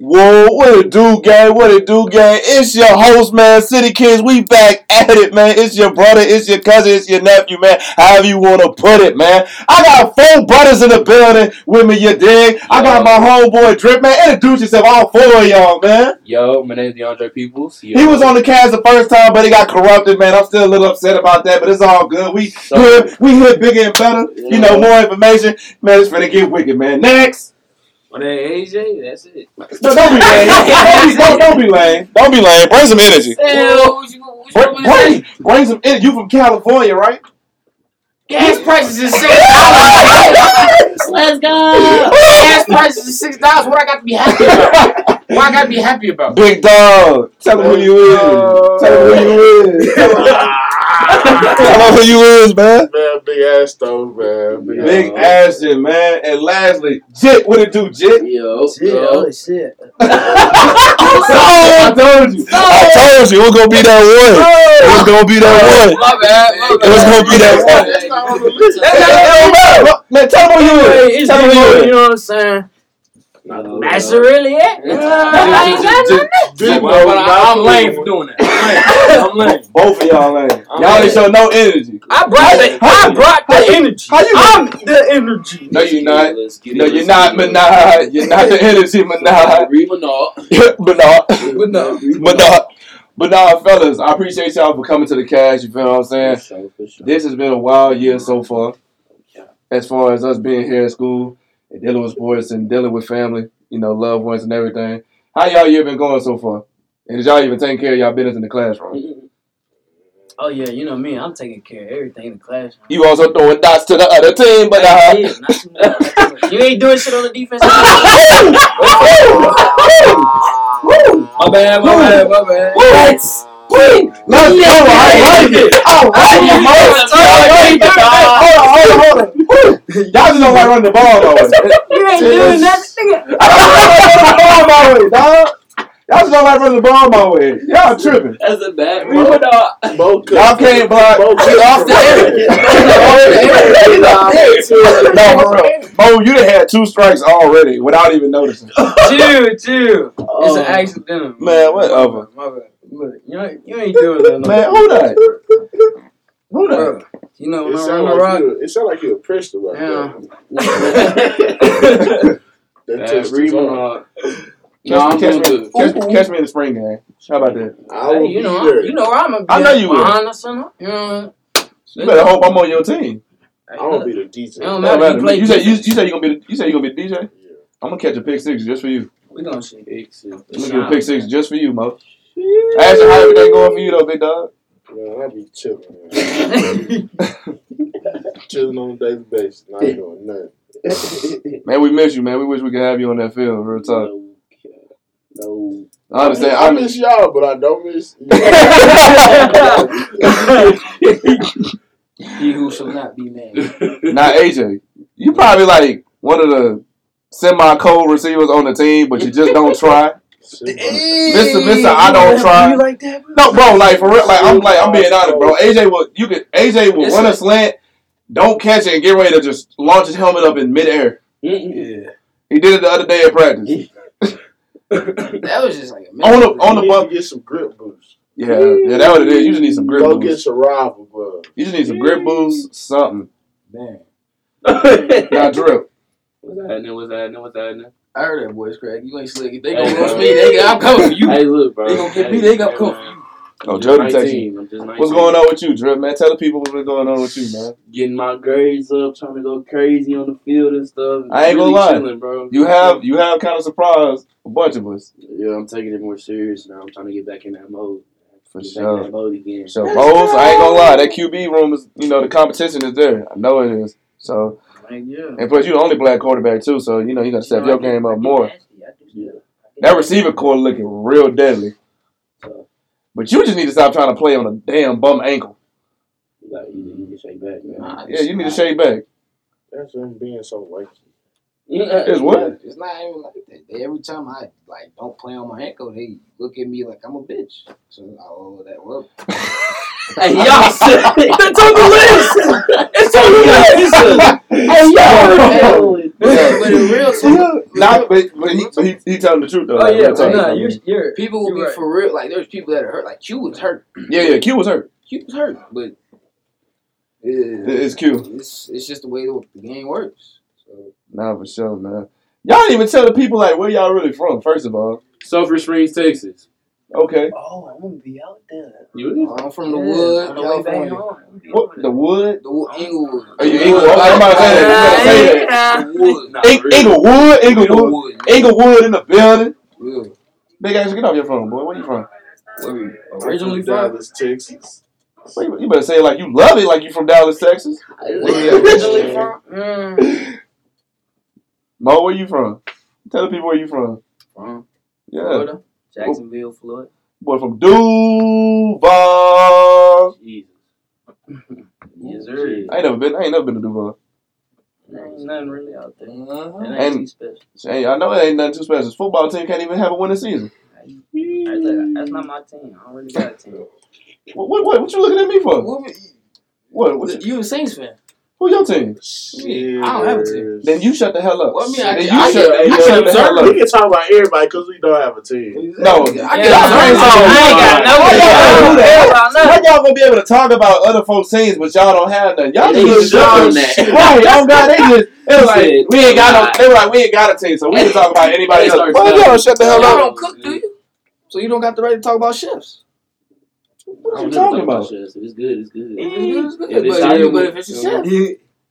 Whoa, what it do, gang? What it do, gang? It's your host, man. City Kids, we back at it, man. It's your brother, it's your cousin, it's your nephew, man. However you want to put it, man. I got four brothers in the building with me, you dig? I got my homeboy Drip, man. Introduce yourself, all four of y'all, man. Yo, my name is DeAndre Peoples. Yo. He was on the cast the first time, but he got corrupted, man. I'm still a little upset about that, but it's all good. We good. We hit bigger and better. You know, more information. Man, it's finna get wicked, man. Next. My name AJ. That's it. No, don't be lame. Don't be, don't, don't be lame. Don't be lame. Bring some energy. What you, what you Bring, want me to say? bring, bring some energy. You from California, right? Gas prices is six dollars. Let's go. Gas prices is six dollars. What I got to be happy about? What I got to be happy about? Big dog. Tell them who you is. Tell them who you is. Tell him who you is, man. Man, big ass though, man. Big, Big Ashton, man. And lastly, Jit. What it do, Jit? Yo, Shit, yo. holy shit. I told you. I told you. It was gonna be that one. It was gonna be that one. My bad. My It was gonna be that one. That's not on the list. Man, man, tell him who you is. Tell him who you, you you know what I'm saying? That's really it. Yeah. I ain't got nothing. Big But though, I- I'm lame for doing that. I'm lame. Both of y'all lame. I'm Y'all ain't lame. show no energy. I brought the, I brought the energy. How you- I'm the energy. No, you're not. It. No, you're get not it. Manad. You're not the energy Manad. Read Manal. but no. But no. But no. But no, fellas, I appreciate y'all for coming to the cast. You feel what I'm saying? For sure, for sure. This has been a wild year so far. As far as us being here at school and dealing with sports and dealing with family, you know, loved ones and everything. How y'all year been going so far? And did y'all even taking care of y'all business in the classroom? Oh yeah, you know me. I'm taking care of everything in the classroom. You also throwing dots to the other team, but That's uh, it, not too much. You ain't doing shit on the defense. My bad, my bad, my bad. What? Let's go. I like it. All right, you Hold on, hold on, hold on. Y'all just don't like running the ball though. You ain't doing nothing. I don't like running the ball my way, dog. Y'all just don't like running the ball my way. Y'all tripping. That's a bad read Manal. Bo could- Y'all can't block. Bo We could- off the air. No, for real. Mo, you done had two strikes already without even noticing. Chill, chill. It's an Oh. accidental. Man, whatever. My bad. Look, you ain't, you ain't doing nothing. Man, who that? Who that? Bro, You know, It when I sound like rock. you. It sound like you a Princeton right Yeah. there. That Bad test read is on. Manal. Catch, No, I'm catch, me, good. catch, catch me in the spring game. How about that? I will Hey, you be know, there. you know where I'm gonna be. I know at, you will. behind the center. You know. You better hope I'm on your team. I don't be the DJ. It don't No matter. matter. You play You said you, defense. you said you gonna be the, you said you gonna be the DJ. Yeah. I'm gonna catch a pick six just for you. We gonna see. pick six. I'm gonna give a pick six just for you, Mo. Ask how everything going for you though, big dog. Man, I be chilling. Man. chilling on a daily basis. Not doing nothing. Man, we miss you, man. We wish we could have you on that field, real talk. No. I understand. I I miss y'all, but I don't miss. He who shall not be named. Now, AJ, you probably like one of the semi-cold receivers on the team, but you just don't try. Mister, Mister, I don't try. like that? No, bro, like for real, like I'm like I'm being honest, bro. AJ will you could AJ will Yes, run a slant, don't catch it, and get ready to just launch his helmet up in midair. Mm-mm. He did it the other day at practice. That was just like a On the on the You bump. get some grip boost. Yeah, yeah, that what it is. You just need some grip Go boost. get your rival glove. You just need some grip boost, something. Man. Now drip. What's happening? What's happening? What's happening? I heard that voice crack. You ain't slick. They Hey, gonna bro. roast me. They I'm coming for you. Hey, look, bro. They gonna get Hey, me, they gonna hey, come man. Oh, I'm Jody just text 19. I'm just 19. What's going on with you, Drip, man? Tell the people what's been going on with you, man. Getting my grades up, trying to go crazy on the field and stuff. I ain't really gonna lie. Chilling, bro. You have you have kind of surprised a bunch of us. Yeah, I'm taking it more serious now. I'm trying to get back in that mode. For Get back in that sure. mode again. So Bose, I ain't gonna lie, that QB room is you know, the competition is there. I know it is. So Like, yeah. and plus you're the only black quarterback too, so you know you gotta step You know, your game up more. nasty. I do Yeah. That receiver corps looking real deadly. But you just need to stop trying to play on a damn bum ankle. You got you need to shake back, man. Nah, Yeah, you need to shake back. That's him being so lanky. It's what? It's not even like that. Every time I like don't play on my ankle, they look at me like I'm a bitch. So oh that well. Hey, y'all said It's on the list. It's on the list. Hey, y'all. Yeah. but in real talk, Not, but, but he, but he, he telling the truth though. Oh like, yeah, real but talk. no, you're you're people will be right. for real. Like there's people that are hurt. Like Q was hurt. yeah, yeah. Q was hurt. Q was hurt, but It's Q. it's it's just the way the, the game works. So Nah, for sure, man. Y'all didn't even tell the people like where y'all really from. First of all, Sulphur Springs, Texas. Okay. Oh, I'm gonna be out there. You I'm from the Yeah, wood, the way back home. What the wood? The wood, Inglewood. Are you Inglewood? Okay, I'm about to say that. You better say that. The wood. Nah, Ing- really. Inglewood, Inglewood, Inglewood. Inglewood in the building. Yeah. Big ass, get off your phone, boy. Where you from? Where we originally from from? Dallas, Texas. Where you, you better say it like you love it, like you from Dallas, Texas. Where you originally from? Mm. Mo, where you from? Tell the people where you from. From Yeah, Florida. Jacksonville, Florida. boy from Duval. Jesus. Yes, sir. I ain't never been. I ain't never been to Duval. There ain't nothing really out there. Uh-huh. It ain't And- too special. Hey, I know it ain't nothing too special. This football team can't even have a winning season. That's, a- that's not my team. I don't really got a team. What, what, what, what you looking at me for? What, What? what you, you a Saints fan? Who your team? Shit, I don't have a team. Then you shut the hell up. Well, I mean, I- then you I- shut, I- you I shut the hell up. We can talk about everybody because we don't have a team. No. I Yeah, get I I ain't got no- I ain't got no- y'all gonna do that? no- How y'all gonna be able to talk about other folks' teams, but y'all don't have none? Y'all They just just shut the that. shit. Right? Oh God, they just they was like we ain't got no. They were like we ain't got a team, so we can talk about anybody else. start Well, y'all shut the hell Y'all up. don't cook, do you? So you don't got the right to talk about chefs. What you talking about? Shit, so It's good. It's good. If it's good, it's good. If it's but, but if it's a chef,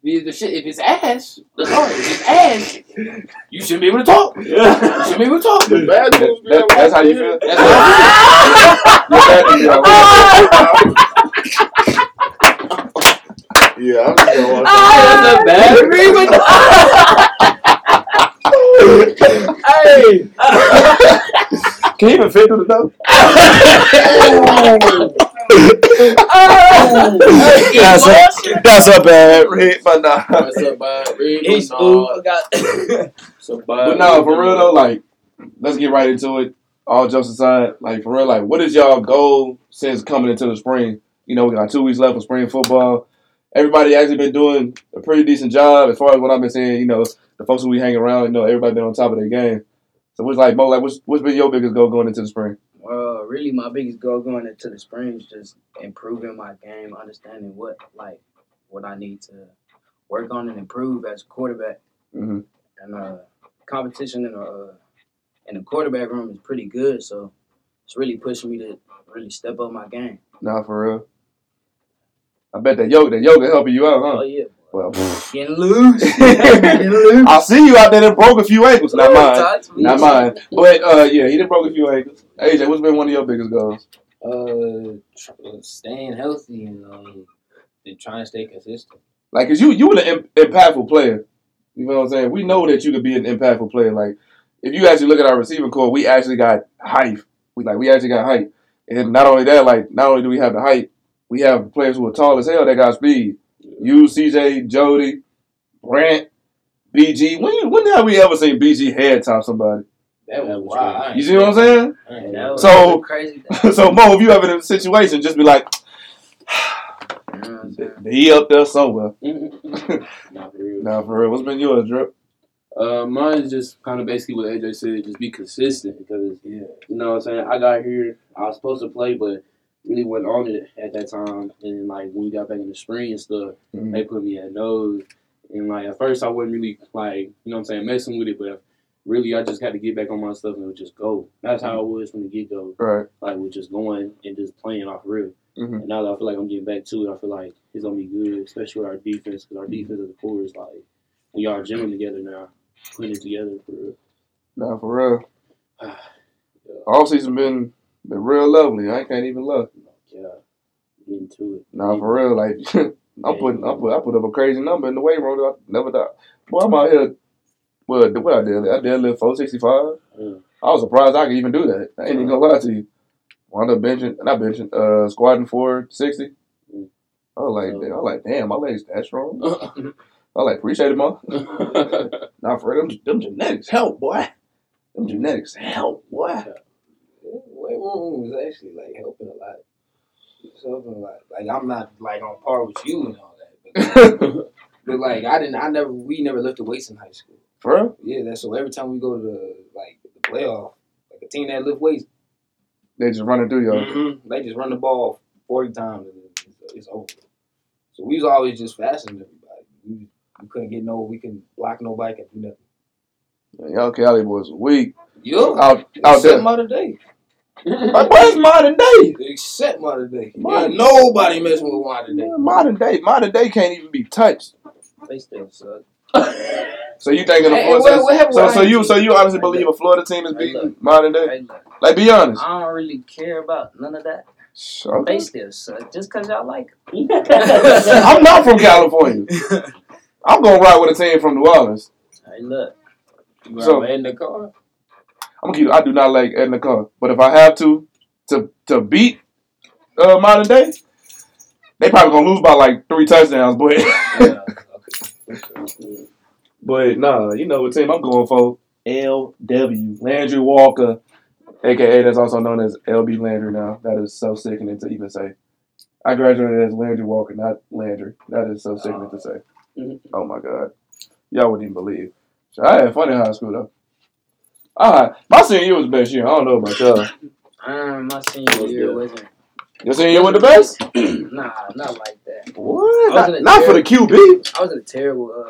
if the shit, if it's ass, that's all right. If it's ass, you shouldn't be able to talk. You shouldn't be able to talk. The bad That- news be that- on that's how you my feel. That's all Yeah, I'm just gonna watch That's a bad agree with Hey. Can you even fit through the door? that's a, that's a bad read, but nah. What's up, bud? Read my He's dog. forgot. What's up, bud? But no, for real though, like, let's get right into it. All jokes aside, like for real, like, what is y'all goal since coming into the spring? You know, we got two weeks left of spring football. Everybody actually been doing a pretty decent job as far as what I've been saying. You know, the folks who we hang around, you know, everybody been on top of their game. So what's like, Mo, like, what's what's been your biggest goal going into the spring? Uh, really, my biggest goal going into the spring is just improving my game, understanding what like what I need to work on and improve as a quarterback. Mm-hmm. And uh, competition in the uh, in the quarterback room is pretty good, so it's really pushing me to really step up my game. Nah, for real. I bet that yoga, that yoga helping you out, Oh huh? yeah, Well, getting loose, getting loose. I see you out there that broke a few ankles. Not mine. Not mine. But uh, yeah, he did broke a few ankles. AJ, what's been one of your biggest goals? Uh, staying healthy and um, and trying to stay consistent. Like, cause you you were an im- impactful player. You know what I'm saying? We know that you could be an impactful player. Like, if you actually look at our receiving corps, we actually got height. We like we actually got height. And not only that, like not only do we have the height, we have players who are tall as hell that got speed. You, CJ, Jody, Brant, BG. When you, when have we ever seen BG head top somebody? That was That was wild. You see what I'm saying? I That was So- a crazy. So Mo, if you ever in a situation, just be like, You know what I'm saying? he up there somewhere. Nah, for real. Now for real, what's been yours, Drip? Uh, mine is just kind of basically what AJ said, just be consistent because Yeah. you know what I'm saying. I got here, I was supposed to play, but really wasn't on it at that time. And like when we got back in the spring and stuff, Mhm. they put me at nose. And like at first I wasn't really like you know what I'm saying messing with it, but really I just had to get back on my stuff and it would just go. That's how it was from the get go. Right. Like with just going and just playing off real. Mhm. And now that I feel like I'm getting back to it, I feel like it's gonna be good, especially with our defense, because our defense at the core is like we are jamming together now, putting it together for real. Nah, for real. All season been been real lovely. I can't even look. Yeah, getting to it. Nah, for real. Like I'm putting, I put, I put up a crazy number in the weight room. I never thought. Boy, I'm out here. What, what I did? I did live 465. Mm. I was surprised I could even do that. I ain't even gonna lie to you. Wound up benching, not benching, uh, squatting 460. Mm. I was like, So- I was like, damn, my legs that strong. I was like, appreciate it, man. Nah, for real, them, them genetics help, boy. Them genetics help, boy. Weight room was actually like helping a lot. It's helping a lot. Like I'm not like on par with you and all that, but, but like I didn't. I never. We never lifted weights in high school. For real? Yeah, that's so every time we go to the like the playoff, like a team that lift weights, They just running through y'all. mhm, they just run the ball forty times and it's, it's over. So we was always just faster than everybody. We, we couldn't get no, we couldn't block nobody, can do nothing. Y'all Cali boys are weak. Yo, Out out there. Mater Dei, Like, where's Mater Dei? except Mater Dei. Modern- Ain't nobody messing with Mater Dei. Mater Dei. Mater Dei can't even be touched. They still suck. So you thinking of Hey, Florida? what- what so so you IMG? so you honestly believe a Florida team is beating Mater Dei? Like be honest. I don't really care about none of that. Okay. They still suck. Just cause y'all like 'em. I'm not from California. I'm gonna ride with a team from New Orleans. Hey, look. You So- so, in the car. I'm gonna keep. I do not like Edna Karr, but if I have to to to beat uh, Mater Dei, they probably gonna lose by like three touchdowns. But Yeah, okay. but nah, you know what team I'm going for? LW Landry Walker, aka that's also known as LB Landry now. That is so sickening to even say. I graduated as Landry Walker, not Landry. That is so sickening to say. Mhm. Oh my god, y'all wouldn't even believe. I had fun in high school though. Alright, my senior year was the best year. I don't know about y'all. Um, my senior Was year good. wasn't. Your senior year was the best? Nah, not like that. What? I was Not, in a not for the QB. I was in a terrible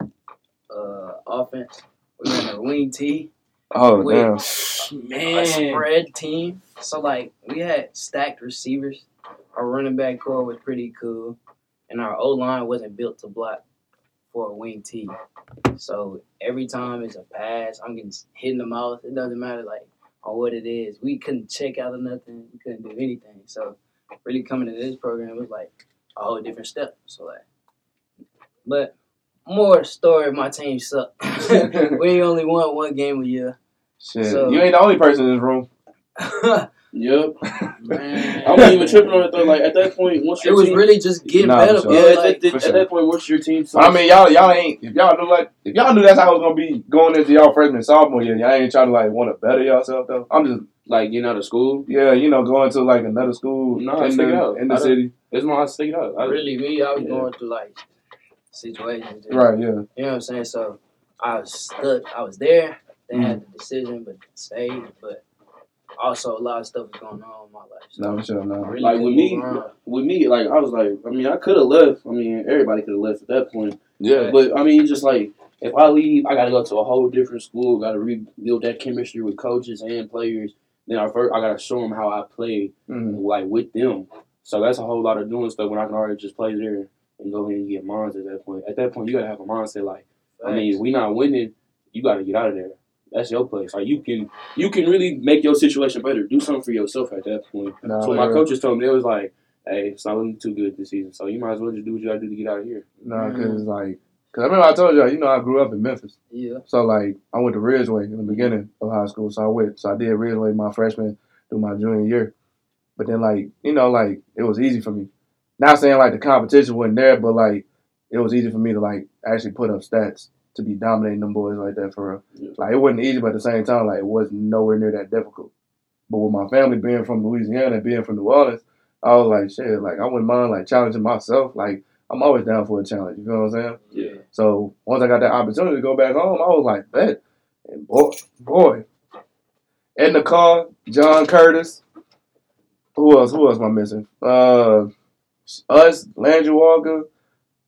uh uh offense. We ran a wing T. Oh Wait. damn. a Man. spread team. So like we had stacked receivers. Our running back corps was pretty cool, and our O line wasn't built to block for a wing T. So every time it's a pass, I'm getting hit in the mouth. It doesn't matter like on what it is. We couldn't check out or nothing. We couldn't do anything. So really coming to this program was like a whole different step. So like, but more story. of My team sucked. we only won one game a year. Shit. So- you ain't the only person in this room. Yep. Man. I wasn't even tripping on it though. Like at that point, once It was team, really just getting Nah, better, sure. yeah. Like, at, that, For at sure. that point, once your team, I mean, y'all y'all ain't if y'all knew like if y'all knew that's how it was gonna be going into y'all freshman and sophomore year, y'all ain't trying to like want to better yourself though. I'm just like getting out of school, yeah, you know, going to like another school Nah, in stick the out. in the I don't- city. it's my stick it out. I, really, me, I was Yeah. going through like situations. just- Right, yeah. You know what I'm saying? So I was stuck. I was there. They had Mm. the decision, but stayed. But also, a lot of stuff was going on in my life. So No, for sure, no. really Like, with me- around. with me, like I was like, I mean, I could have left. I mean, everybody could have left at that point. Yeah. But I mean, just like if I leave, I got to go to a whole different school. Got to rebuild that chemistry with coaches and players. Then I first, I got to show them how I play, Mm. like with them. So that's a whole lot of doing stuff when I can already just play there and go ahead and get mines at that point. At that point, you gotta have a mindset like, I mean, we not winning. You got to get out of there. That's your place. Like you can, you can really make your situation better. Do something for yourself at that point. No, So my coaches told me they was like, "Hey, it's not looking too good this season. So you might as well just do what you got to do to get out of here." No, because like, cause I remember I told y'all, you know, I grew up in Memphis. Yeah. So like I went to Ridgeway in the beginning of high school. So I went so I did Ridgeway my freshman through my junior year. But then like, you know, like it was easy for me. Not saying like the competition wasn't there, but like it was easy for me to like actually put up stats to be dominating them boys like that for real. Yeah. Like it wasn't easy, but at the same time, like it wasn't nowhere near that difficult. But with my family being from Louisiana and being from New Orleans, I was like, shit, like I wouldn't mind like challenging myself. Like I'm always down for a challenge. You know what I'm saying? Yeah. So once I got that opportunity to go back home, I was like, bet. And boy, boy. in the car, John Curtis. Who else? Who else am I missing? Uh, us, Landry Walker,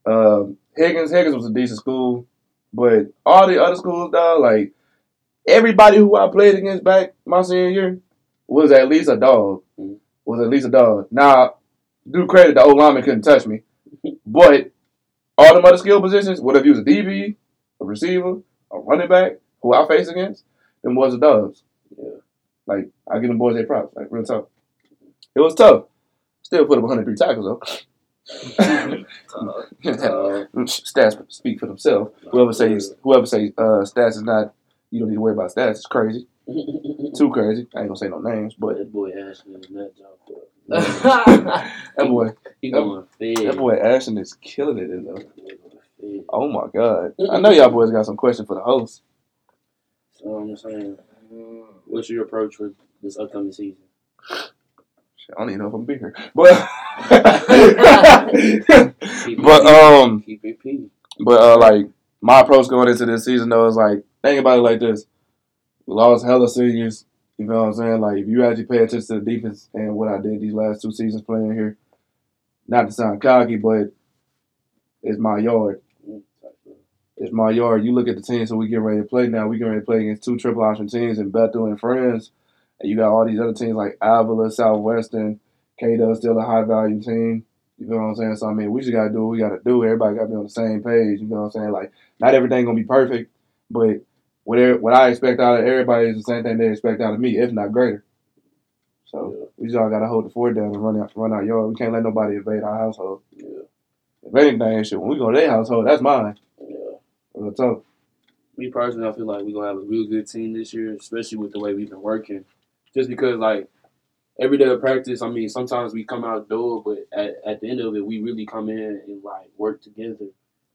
uh, Higgins. Higgins was a decent school, but all the other schools, dog, like everybody who I played against back my senior year was at least a dog. Mhm. Was at least a dog. Now, do credit, the old lineman couldn't touch me, but all the other skill positions, whether if you was a DB, a receiver, a running back, who I faced against, them was the dogs. Yeah. Like I give them boys their props, like real tough. It was tough. Still put up 103 tackles though. Uh, stats speak for themselves. Whoever says whoever says uh, stats is not, you don't need to worry about stats. It's crazy, too crazy. I ain't gonna say no names, but that boy Ashton is that job. boy. that boy, He going that boy Ashton is killing it in though. Oh my god! I know y'all boys got some question for the host. So I'm saying, what's your approach for this upcoming season? I don't even know if I'm gonna be here, but but um, but uh, like my approach going into this season though is like think about it like this: we lost hella seniors. You know what I'm saying? Like if you actually pay attention to the defense and what I did these last two seasons playing here, not to sound cocky, but it's my yard. It's my yard. You look at the team, so we get ready to play now. We get ready to play against two triple option teams in Bethel and Friends. And you got all these other teams like Avila, Southwestern, K still a high value team. You know what I'm saying? So I mean, we just gotta do what we gotta do. Everybody gotta be on the same page. You know what I'm saying? Like, not everything gonna be perfect, but what er- what I expect out of everybody is the same thing they expect out of me, if not greater. So we just all gotta hold the fort down and run out run our yard. We can't let nobody invade our household. Yeah. If anything, shit, when we go to their household, that's mine. Yeah. Real talk. me personally, I feel like we're gonna have a real good team this year, especially with the way we've been working. Just because, like, every day of practice, I mean, sometimes we come out door, but at, at the end of it, we really come in and like work together.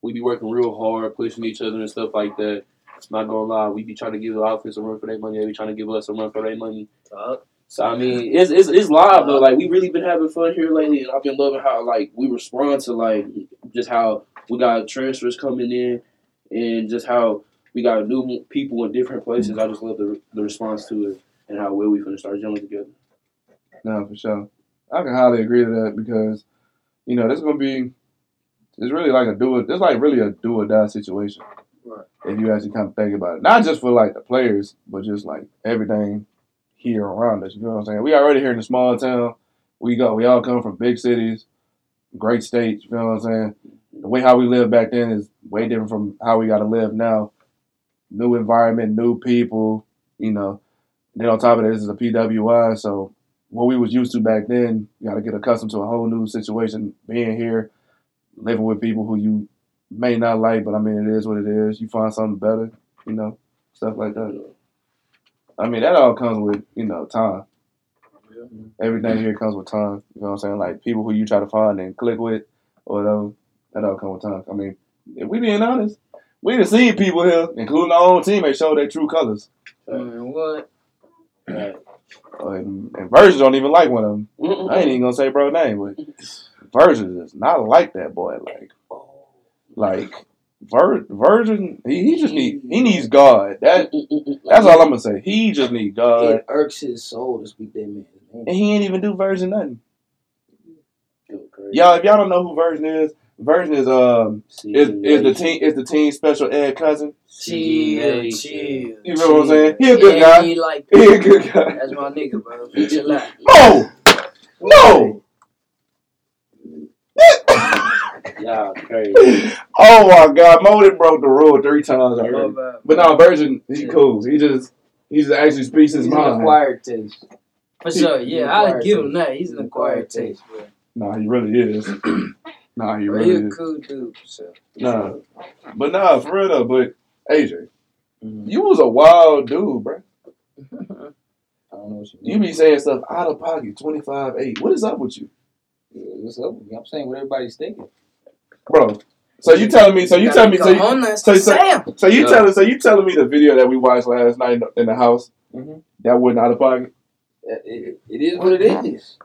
We be working real hard, pushing each other and stuff like that. It's not gonna lie, we be trying to give the offense a run for their money. They be trying to give us a run for their money. So I mean, it's, it's it's live though. Like we really been having fun here lately, and I've been loving how like we respond to like just how we got transfers coming in, and just how we got new people in different places. I just love the the response to it and how well we finna start gelling together. No, for sure. I can highly agree to that because, you know, this is gonna be it's really like a do it it's like really a do or die situation. Right. If you actually kind of think about it. Not just for like the players, but just like everything here around us. You know what I'm saying? We already here in a small town. We go we all come from big cities, great states, you know what I'm saying? The way how we lived back then is way different from how we gotta live now. New environment, new people, you know. Then on top of that, this is a PWI, so what we was used to back then, you got to get accustomed to a whole new situation. Being here, living with people who you may not like, but I mean, it is what it is. You find something better, you know, stuff like that. I mean, that all comes with you know time. Everything here comes with time. You know what I'm saying? Like people who you try to find and click with, or whatever, that all comes with time. I mean, if we being honest, we done seen people here, including our own teammates, show their true colors. Man, what? Uh, and, and Virgil don't even like one of them. I ain't even gonna say bro name, but Virgil is not like that boy. Like, like Vir, Virgin, he, he just need he needs God. That that's all I'm gonna say. He just need God, It irks his soul to speak that man. and he ain't even do Virgin nothing. Y'all, if y'all don't know who Virgin is, Virgin is um is, is the team is the team special ed cousin. Chill, chill. You know what I'm saying? He a good Yeah, guy. He like He a good guy. that's my nigga, bro. He chill out. No, no. Yeah, crazy. oh my God, Mo done broke the rule three times My already. But no, Virgin, he cool. He just he just actually speaks his He's an mind. acquired taste. For sure, yeah, I'll give him that. He's an acquired acquired taste, bro. Nah, he really is. nah, he Bro, really he a is. cool dude, for sure. Nah, but nah, for real though. But AJ, Mhm. you was a wild dude, bro. I don't know what you You be saying stuff out of pocket, twenty five eight. What is up with you, Yeah, What's up? with me? I'm saying what everybody's thinking. bro? So you telling me? So you telling me? So you, so- so- Sam. so you Yeah. telling? So you telling me the video that we watched last night in the- in the house Mhm. that wasn't out of pocket? It, it- it is what it is.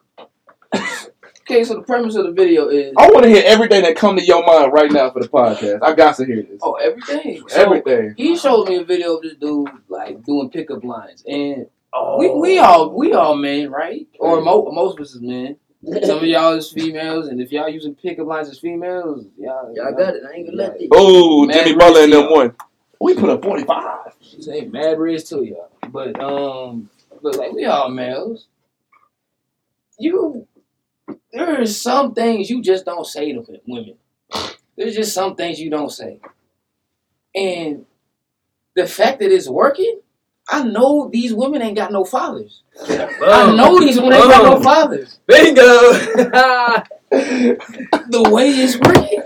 okay, so the premise of the video is I want to hear everything that come to your mind right now for the podcast. I got to hear this. oh everything. So, everything. He showed me a video of this dude like doing pickup lines, and Oh. we we all we all men, right? Or mo- most of us is men. Some of y'all is females, and if y'all using pickup lines as females, y'all Y'all got it. I ain't gonna let it. Oh, Jimmy Butler and them one. We put up forty five. Say mad riz to y'all. But um but like we all males. You there are some things you just don't say to women. There's just some things you don't say. And the fact that it's working, I know these women ain't got no fathers. I know these women ain't got no fathers. Bingo. The way it's working.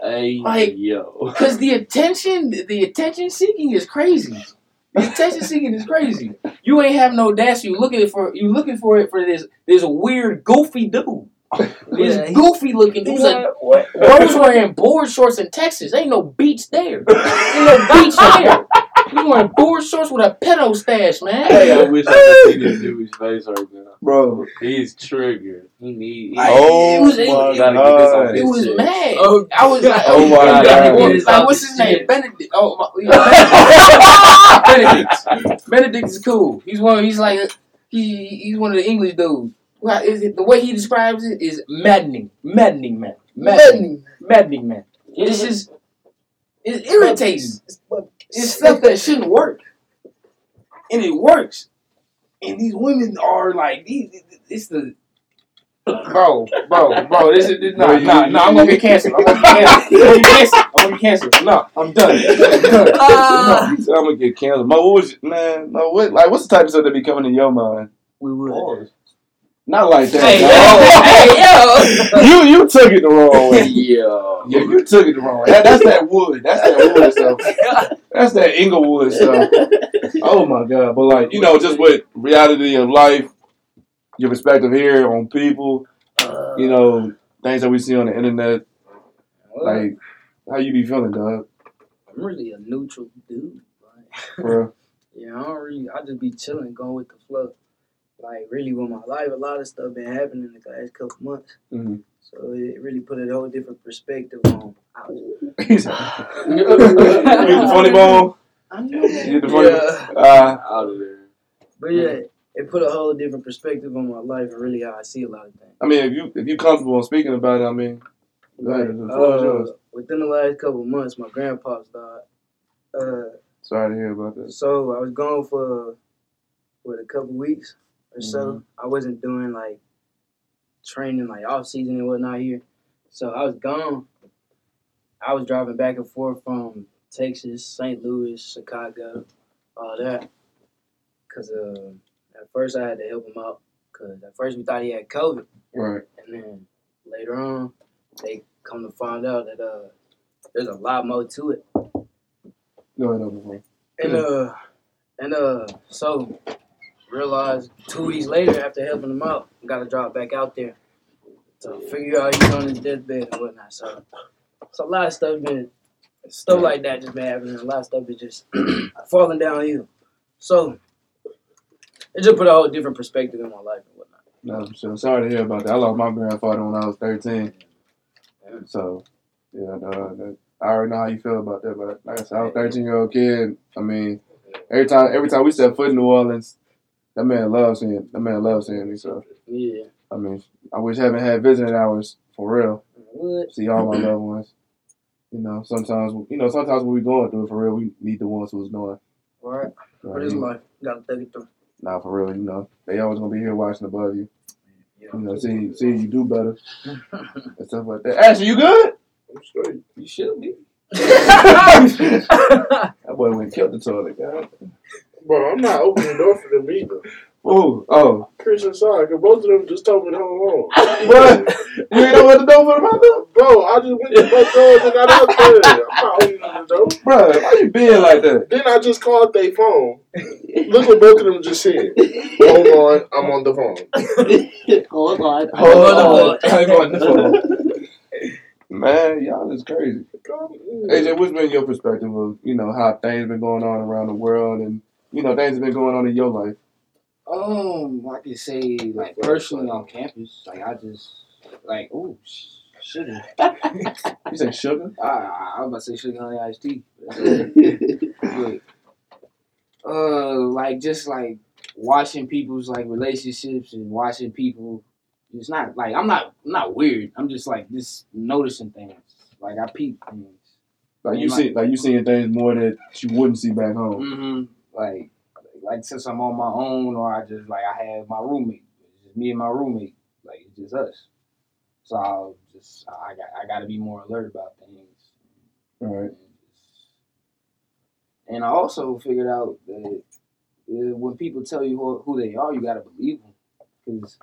Hey, Like- yo. Because the attention, the attention seeking is crazy. The attention seeking is crazy. You ain't have no dash. You looking for you looking for it for this this weird goofy dude. This Yeah, goofy looking dude. Like, bro's wearing board shorts in Texas. Ain't no beach there. Ain't no beach there. You wearing board shorts with a pedo stash, man. Hey, I wish I could see this dude's face right now. Bro. He's triggered. He needs. Like, Oh it was, my it, gotta get God. it was mad. Oh, I was like, Oh my like, God. what- like, what's his name? Benedict. Oh, my, yeah, Benedict. Benedict is cool. He's one. He's like he. He's one of the English dudes. Well, is it the way he describes it is maddening, maddening, man, maddening, maddening, man. This is, it's just it irritates. It's stuff that shouldn't work, and it works. And these women are like these. It's the bro, bro, bro. This is this, nah, Bro, you- nah, nah. I'm gonna get canceled. I'm gonna get canceled. I'm gonna get canceled. I'm gonna get canceled. No, I'm done. I'm done. Uh, he said I'm gonna get canceled. Mo, what was man? No, what like what's the type of stuff that be coming in your mind? we would. Not like that. Hey, dog. you you took it the wrong way. Yeah. Yeah, you took it the wrong way. That, that's that wood. That's that wood stuff. That's that Inglewood stuff. Oh my god! But like you know, just with reality of life, your perspective here on people, Uh, you know, things that we see on the internet. Like, how you be feeling, dog? I'm really a neutral dude. Like, Bro, yeah, I don't really. I just be chilling, going with the flow. Like really, with my life, a lot of stuff been happening in the last couple months. Mhm. So it really put a whole different perspective on. He's the funny bone. I know You the funny. Yeah. Uh, Out of there. But yeah, it put a whole different perspective on my life and really how I see a lot of things. I mean, if you if you comfortable in speaking about it, I mean, go ahead. The floor is Uh, within the last couple of months, my grandpa's died. Uh, Sorry to hear about that. so I was gone for what a couple weeks or so. Mm-hmm. I wasn't doing like training like off season and whatnot here. So I was gone. I was driving back and forth from Texas, St. Louis, Chicago, all that. Cause uh, at first I had to help him out. Cause at first we thought he had COVID. Right. And then later on, they come to find out that uh, there's a lot more to it. Go ahead, over bro. And uh, and uh, so realized two weeks later after helping him out, got to drop back out there to figure out he's on his deathbed and whatnot. So, so a lot of stuff been stuff like that just been happening. A lot of stuff is just falling downhill. So it just put a whole different perspective in my life and whatnot. No, for sure. Sorry to hear about that. I lost my grandfather when I was 13. So, yeah, no, I already know how you feel about that. But like I said, I was a 13 year old kid. I mean, every time every time we set foot in New Orleans, that man loves seeing that man loves seeing me. So, Yeah. I mean, I wish I haven't had visiting hours for real. What? See all my loved ones. You know, sometimes you know, sometimes when we going through it for real, we need the ones who's knowing. All right. What is life? Gotta take it through. Nah, for real, you know, they always gonna be here watching above you. Yeah. You know, see, see you do better and stuff like that. Ashley, you good? I'm straight. You should be. That boy went and killed the toilet, guy. Bro, I'm not opening the door for them either. Oh, oh. Chris and Sean, because both of them just told me to hold on. What? You ain't know what to do for the mother? Bro, I just went to both doors and got out there. I'm not opening the door. Bro, why you being like that? Then I just called their phone. Look what both of them just said. Hold on, I'm on the phone. Hold on. Hold on. I'm on the phone. Man, y'all is crazy. AJ, what's been your perspective of, you know, how things been going on around the world and, you know, things have been going on in your life? Um, I could say like personally on campus, like I just like oh sugar. You say sugar? I, I was about to say sugar honey iced tea. but, uh, like just like watching people's like relationships and watching people. It's not like I'm not I'm not weird. I'm just like just noticing things. Like I peep things. Like you And, see, like you seeing things more that you wouldn't see back home. Mm-hmm. Like, like since I'm on my own, or I just like I have my roommate, it's just me and my roommate, like it's just us. So I'll just I got I got to be more alert about things. All right. And, just- and I also figured out that uh, when people tell you who, who they are, you got to believe them because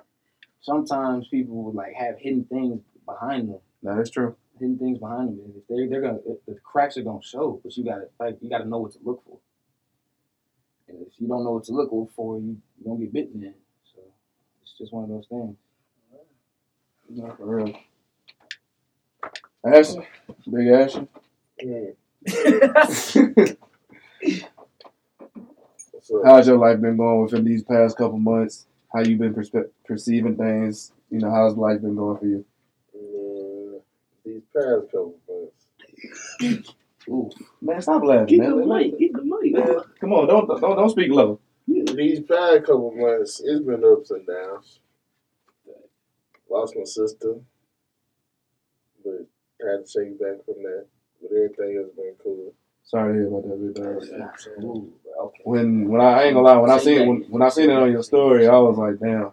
sometimes people would like have hidden things behind them No, that's true. hidden things behind them. If they they're gonna if the cracks are gonna show, but you gotta like you gotta know what to look for. And if you don't know what to look for, you you gonna get bitten in. So it's just one of those things. No, for real. Ashley, big Ashley. What's up? How's your life been going within these past couple months? How you been perspe- perceiving things? You know, how's life been going for you? Uh, these past couple months. Ooh, Man, stop laughing, man. get the mic. Man, Come on, don't don't don't speak low. These past couple months, it's been ups and downs. Lost my sister, but had to shake back from that. But everything has been cool. Sorry to hear about that, big dog. Ooh. When when I, I ain't gonna lie, when I seen when, when I seen it on your story, I was like, damn.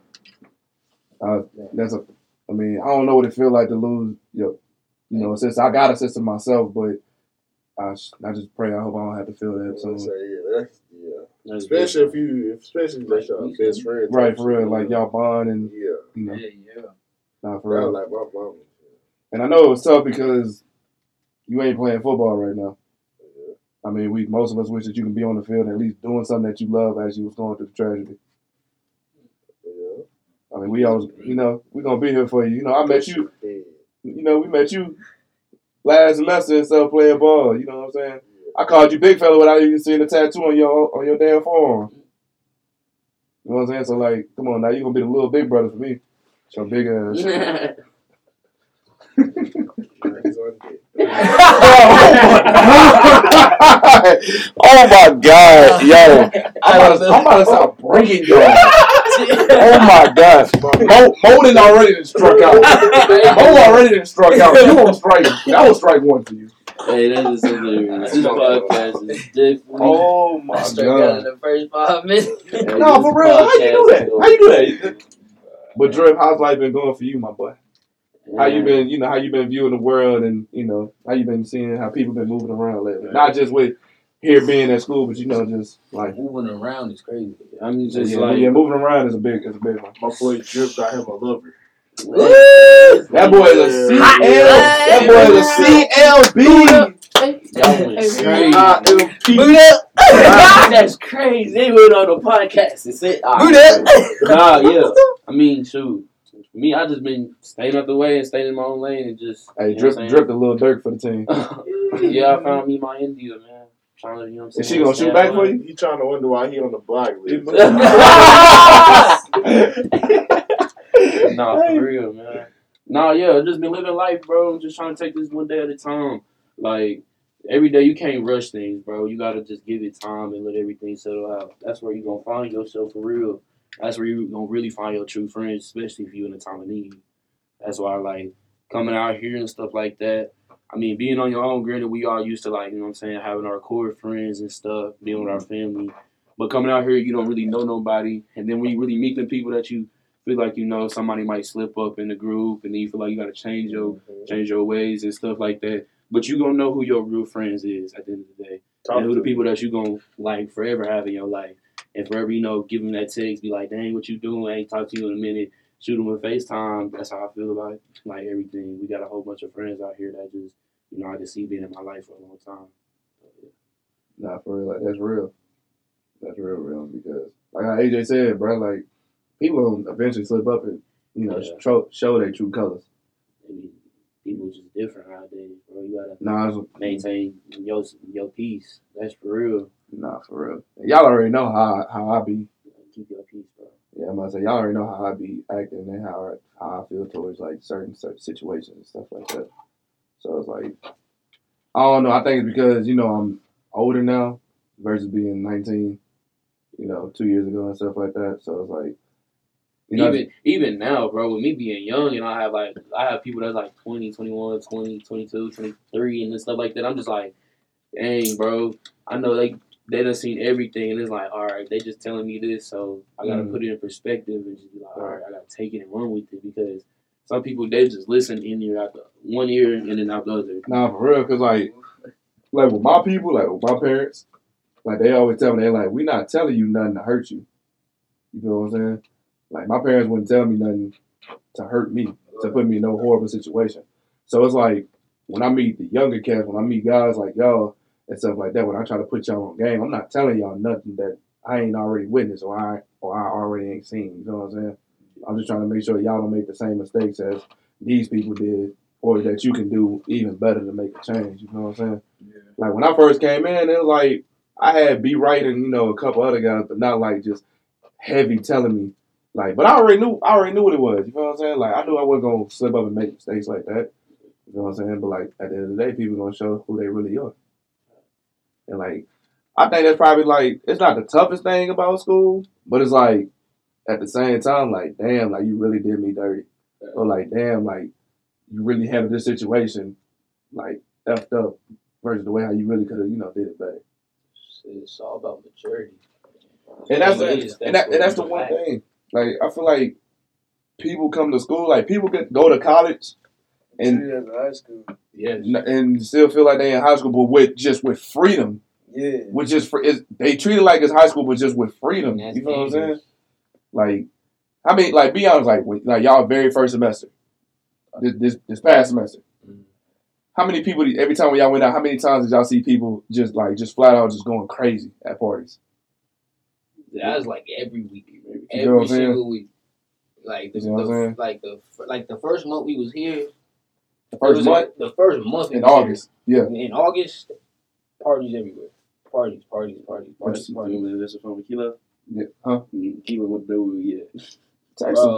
Uh, that's a. I mean, I don't know what it feel like to lose your, you know, a sister. I got a sister myself, but I I just pray. I hope I don't have to feel that So, soon. yeah, that's yeah. Especially if you, especially if that's your best friend. Right, for real. Like y'all bond and Yeah, you know, Yeah, yeah. nah, for that real. like my mama. And I know it was tough because you ain't playing football right now. Yeah. I mean, we most of us wish that you can be on the field at least doing something that you love as you was going through the tragedy. Yeah. I mean, we always, you know, we gonna be here for you. You know, I met you. You know, we met you last semester and stuff playing ball. You know what I'm saying? I called you big fella without even seeing the tattoo on your on your damn forearm. You know what I'm saying? So like, come on now, you gonna be the little big brother for me. So big ass. He's on dick. oh my god, yo! I'm about, to, I'm about to start breaking y'all. Oh my god, Mo, Mo done already done struck out. Mo already done struck out. You on strike? That was strike one for you. Hey, that is hilarious. This podcast is definitely. Oh my I struck out in the first five minutes. Hey, No, for real. How you do podcast that? is How you do that? But Drip, how's life been going for you, my boy? How you been? You know, how you been viewing the world, and you know, how you been seeing how people been moving around lately? Not just with here being at school, but you know, just like Moving around is crazy. I mean, just yeah, like yeah, moving around is a big, is a big one. My boy Drip got him a lover. That boy is a Yeah. CL. That boy is a CLB. Y'all crazy. It'll That's crazy. They went on the podcast and said, ah, Nah, yeah. I mean, shoot. Me, I just been staying out the way and staying in my own lane and just. Hey, drip, I'm drip a little dirt for the team. yeah, I found me my India, man. Trying to, you know what I'm saying? Is she gonna shoot back for you? He trying to wonder why he on the block list. nah, for real, man. Nah, yeah, just been living life, bro. Just trying to take this one day at a time. Like every day, you can't rush things, bro. You gotta just give it time and let everything settle out. That's where you gonna find yourself for real. That's where you gonna really find your true friends, especially if you in a time of need. That's why, like, coming out here and stuff like that. I mean, being on your own, granted, we all used to like, you know what I'm saying, having our core friends and stuff, being with our family. But coming out here, you don't really know nobody, and then when you really meet the people that you feel like you know somebody might slip up in the group and then you feel like you gotta change your mm-hmm. change your ways and stuff like that. But you gonna know who your real friends is at the end of the day. Talk and who the people that you gonna like forever have in your life. And forever, you know, give them that text, be like, dang, what you doing? I ain't talk to you in a minute. Shoot them a FaceTime. That's how I feel about it. like everything. We got a whole bunch of friends out here that just, you know, I just see being in my life for a long time. Nah, for real, like that's real. That's real, real. Because like how AJ said, bro, like people eventually slip up and you know Yeah. show show their true colors. I mean, people just different nowadays, bro. You gotta Nah, it's, maintain your your peace. That's for real. nah, for real. Y'all already know how how I be. Keep your peace. Yeah, I'm gonna say y'all already know how I be acting and how I, how I feel towards like certain certain situations and stuff like that. So it's like I don't know. I think it's because you know I'm older now versus being 19. You know, two years ago and stuff like that. So it's like you know, even even now, bro, with me being young and I have like I have people that's like 20, 21, 20, 22, 23 and stuff like that. I'm just like, dang, bro. I know they they done seen everything and it's like, all right, they just telling me this, so I gotta Mhm. put it in perspective and just be like, all right, I gotta take it and run with it because some people they just listen in ear out the one ear and then out the other. Nah, for real, cause like, like with my people, like with my parents, like they always tell me, they're like, we not telling you nothing to hurt you. You feel what I'm saying? Like my parents wouldn't tell me nothing to hurt me, to put me in no horrible situation. So it's like when I meet the younger cats, when I meet guys like y'all and stuff like that, when I try to put y'all on game, I'm not telling y'all nothing that I ain't already witnessed or I or I already ain't seen. You know what I'm saying? I'm just trying to make sure y'all don't make the same mistakes as these people did, or that you can do even better to make a change. You know what I'm saying? Like when I first came in, it was like I had B Wright and you know a couple other guys, but not like just heavy telling me like. But I already knew I already knew what it was. You know what I'm saying? Like I knew I wasn't gonna slip up and make mistakes like that. You know what I'm saying? But like at the end of the day, people gonna show who they really are. And like I think that's probably like it's not the toughest thing about school, but it's like at the same time, like damn, like you really did me dirty, or like damn, like you really handled this situation like effed up versus the way how you really could have, you know, did it better. It's all about maturity. And that's It and, that, and that's the one thing. Like I feel like people come to school, like people get go to college and Treat it as a high school. Yes. and still feel like they in high school, but with just with freedom, Yeah. with just for it's, they treat it like it's high school, but just with freedom. That's You know what I'm saying? Like, I mean, like be honest, like when, like y'all very first semester, this this, this past semester. Mhm. How many people every time when y'all went out? How many times did y'all see people just like just flat out just going crazy at parties? That was like every week, You know what every I'm saying? single week. Like the, You know the like the like the first month we was here. The first was month The first month in was here. August, yeah. In August, parties everywhere. Parties, parties, parties, parties, You parties. want me to from Kilo? Yeah, huh? Mm-hmm. Kilo would know where we at. Text him.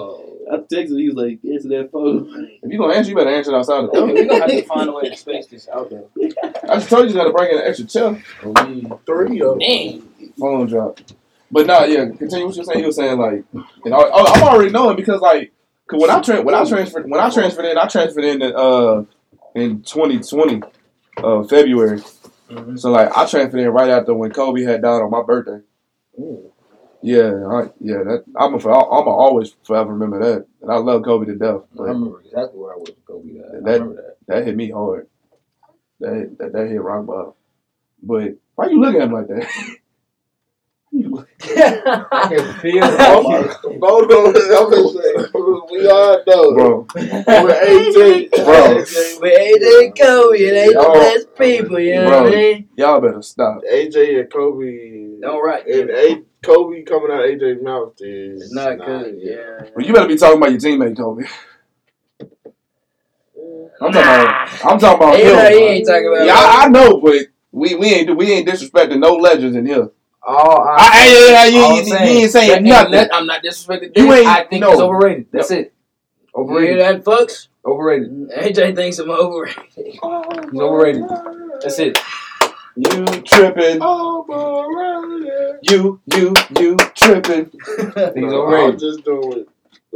I texted. He was like, "Answer that phone." If you gonna answer, you better answer it outside the Okay, door. we gonna have to find a way to space this out there. I just told you you gotta bring in an extra chair. Oh, Three of them. Dang. Phone drop. But nah, yeah. Continue what you're saying. You were saying like, and I, oh, I'm already knowing because like, cause when I tra- when I transferred when I transferred in, I transferred in uh in 2020, uh February. So like, I transferred in right after when Kobe had died on my birthday. Yeah, I, yeah. That I'm a, I'm a always forever remember that, and I love Kobe to death. I remember exactly where I was with Kobe. That- that. that hit me hard. That hit, that, that hit rock bottom. But why you looking at me like that? I can feel of them, I'm gonna say, we all know. Bro, With 18. Bro. With AJ Kobe, it ain't Yo. the best people, you know Bro. what I mean? y'all better stop. AJ and Kobe. Don't right. And A, Kobe coming out of AJ's mouth is It's not good. Yeah. Well, you better be talking about your teammate, Kobe. I'm talking about. I'm talking about He, know, he him. ain't talking about Yeah, I, I know, but we we ain't we ain't disrespecting no legends in here. All I, I, I, I, you, all you, I'm you ain't saying nothing. let- I'm not disrespecting. You You ain't- I think no. it's overrated. That's it. You hear Overrated. that, folks? Overrated. AJ thinks I'm overrated. He's overrated. That's it. You tripping? Overrated. You you you tripping? He's I'm overrated. just doing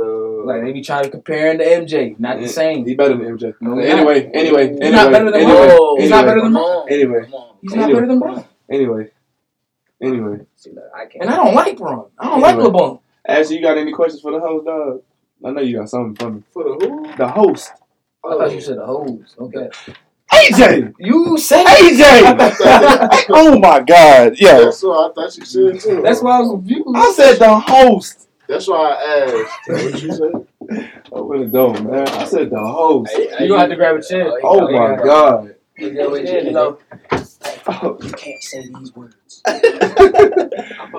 uh, Like they be trying to compare him to MJ. Not the same. He better than MJ. No, he's Anyway, anyway, He's anyway, not better than anyway, Bron. He's not better than Come Anyway. He's not better than Bron. Anyway, anyway. See, look, I can't. And I don't like Bron. I don't like Anyway. LeBron. Ashley, you got any questions for the host, dog? I know you got something for me. for the who? The host, I thought you oh. said the hose. Okay. AJ. You said AJ. oh my God, yeah. That's what I thought you said too. That's why I was confused. I said the host. That's why I asked. What you said? I really don't, man. I said the host. You gonna have to grab a chair. Oh my God. You know, you know, Oh, you can't say these words. i'm Thank you.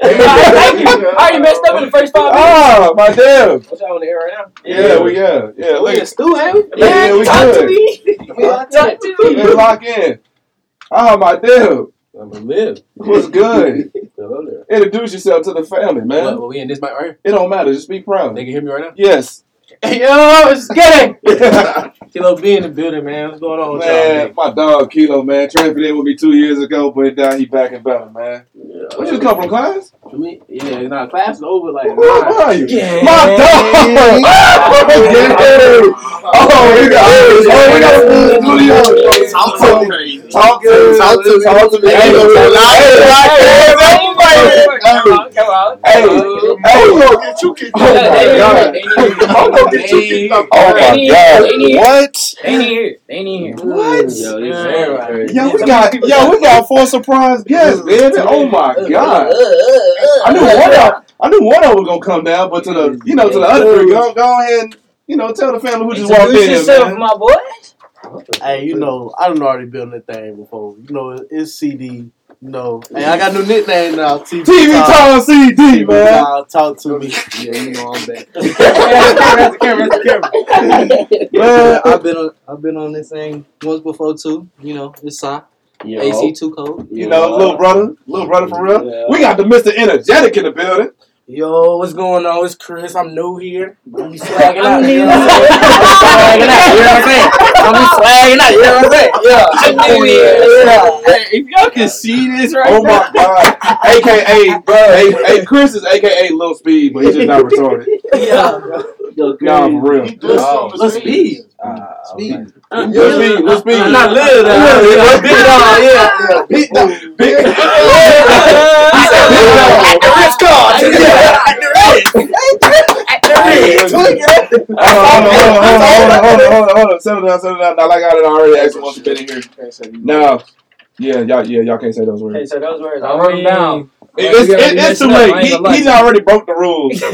I already messed up in the first five minutes. Ah, my damn. What y'all on the air right now? Yeah, we yeah, yeah. We Look, in stew, ain't we? Yeah, yeah, we talk to good. me. Talk to me. let's lock in. Oh my damn. I'm gonna live. What's good? Hello there. Introduce yourself to the family, man. Well, we in this mic right here. It don't matter. Just be proud. They can hear me right now. Yes. Yo, it's good. Kilo B in the building, man. What's going on with y'all? Man, my dog Kilo, man, transferred in with me two years ago, but now he back and better, man. Where you come from, class? For me, yeah, it's not class is over. Like, Where are you? Yeah. My dog! oh, we got, oh, we got a full studio. Talk to me. Talk to Talk to me. Talk to me. Hey, Hey, hey, hey, Come on, come on. Hey, I'm hey. gonna get you kicked Oh out. my God. I'm gonna get you kicked out. Oh my God! What? They ain't here. They ain't here. What? Yo, this Yeah. is crazy. Yo, we got yo, we got four surprise guests, baby. Oh my God! I knew one of I knew one of them was gonna come down, but to the you know to the other three, go go ahead and you know tell the family who just walked in. Introduce here, yourself, man. my boy. Hey, you know, I done already built that thing before. You know, it's CD. You know, hey, I got a new nickname now. TV, TV Time. Time CD, TV man. Time, talk to me. Yeah, you know I'm back. Camera, camera, camera. Man, I've been on, I've been on this thing once before too. You know, it's Si. Yo. AC too cold. You know, little brother, little brother for real. Yeah. We got the Mr. Energetic in the building. Yo, what's going on? It's Chris. I'm new here. I'm be swagging out. I'm You new. know what I'm saying? I'm be swagging out. You know what I'm saying? Yeah. I'm new oh, here. Hey, if y'all can see this right oh, now. Oh now. my god. AKA, bro. Hey, hey, Chris is AKA Lil Speed, but he's just not retarded. Yeah. Nah, for real. Oh, Let's speed. Speed. Lil Speed, Lil Speed. Not little. Yeah, though. yeah, Big dog. Yeah. Big dog. Big Rich card. Hold on, hold on, hold on, hold on, hold on, hold on, hold on, hold on. Settle down, settle down. Now, like I had already asked once been in here. Now, yeah, y'all, yeah, y'all can't say those words. Hey, so those words, I I wrote them down. mean, It's, it, it's too late. He, he's already broke the rules.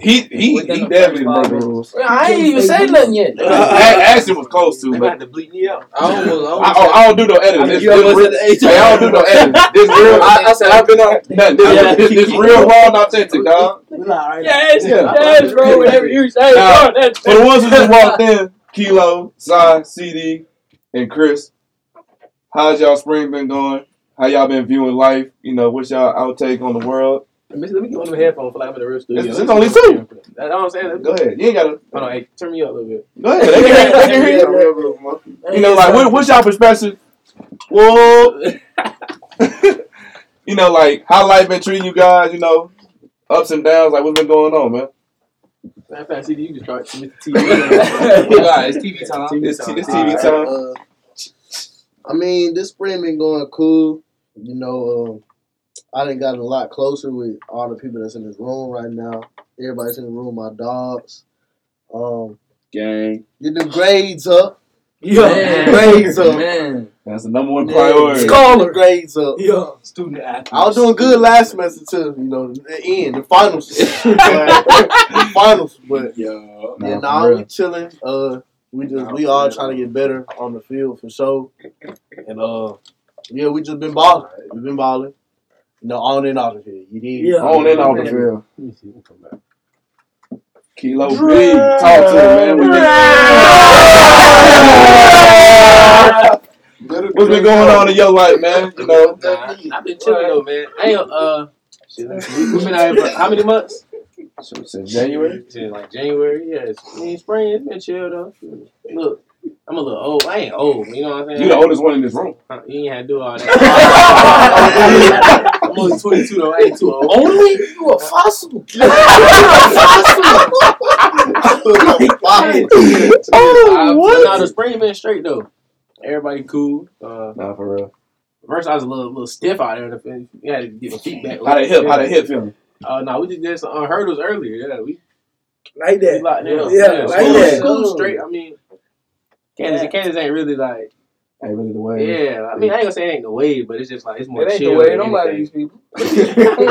He he Within he definitely broke the rules. I ain't even say nothing yet. Uh, Ashton was close to, They but to bleep me out. I almost, I I, almost I don't do no editing. This, You this almost the H. hey, I don't do no editing. This real. I, I said I've been on. Nah, this, Yeah. this, this real raw and authentic, dog. Yes, Yeah. yes, bro. Whatever you say, Now, bro. That's For the ones who just walked in, Kilo, Sai, CD, and Chris, how's y'all spring been going? How y'all been viewing life? You know, what's y'all outtake on the world? Let me, let me get one of them headphones for like I'm in the real studio. It's- it's only two. That's all I'm saying. Go ahead. You ain't gotta. Hold on, hey, turn me up a little bit. Go ahead. They can, they can hear you. You know, like what, what's y'all perspective? Well, you know, like how life been treating you guys. You know, ups and downs. Like what's been going on, man? Matter of fact, CD, you can start with the TV. Guys, it's TV time. It's, it's TV time. I mean, this spring been going cool. You know, um, I done gotten a lot closer with all the people that's in this room right now. Everybody's in the room, my dogs. Um, Gang. get the grades up. Yeah. Grades up. Man. That's the number one priority. Yeah, Scholar. grades up. Yeah. Student athlete. I was doing good last semester too. You know, the end, the finals, the finals. But Yo. yeah, Nah, nah, for real. we chilling. Uh, we just we all trying to get better on the field for sure. And uh, yeah, we just been balling. We been balling. You know, on and off the field. You need Yeah. On and off the field. Let me see. We'll come back. Kilo B. Talk to him, man. What's been going on in your life, man? You know, I've been chilling though, man. I ain't uh. we- We've been out here for how many months? Since January. Since like January. yes. I mean, spring. It's been chill though. Look, I'm a little old. I ain't old. You know what I'm saying? You the oldest one in this room. Uh, You ain't had to do all that. I'm only 22 though. I ain't too old. Only you a fossil. you a fossil. oh, what? Nah, the spring been straight though. Everybody cool. Uh, Nah, for real. first I was a little little stiff out there. in the. You had to get my feet back. How that hip? How that hip feeling? Uh, no, we just did some uh, hurdles earlier. Yeah, we, Like we that. locked in. Yeah, like school, that. School straight. I mean, Kansas, Yeah. Kansas ain't really like. Ain't really the way. Yeah, I mean, I ain't gonna say it ain't the wave, but it's just like it's more It ain't chill. the way. than Don't lie to these people. Don't them.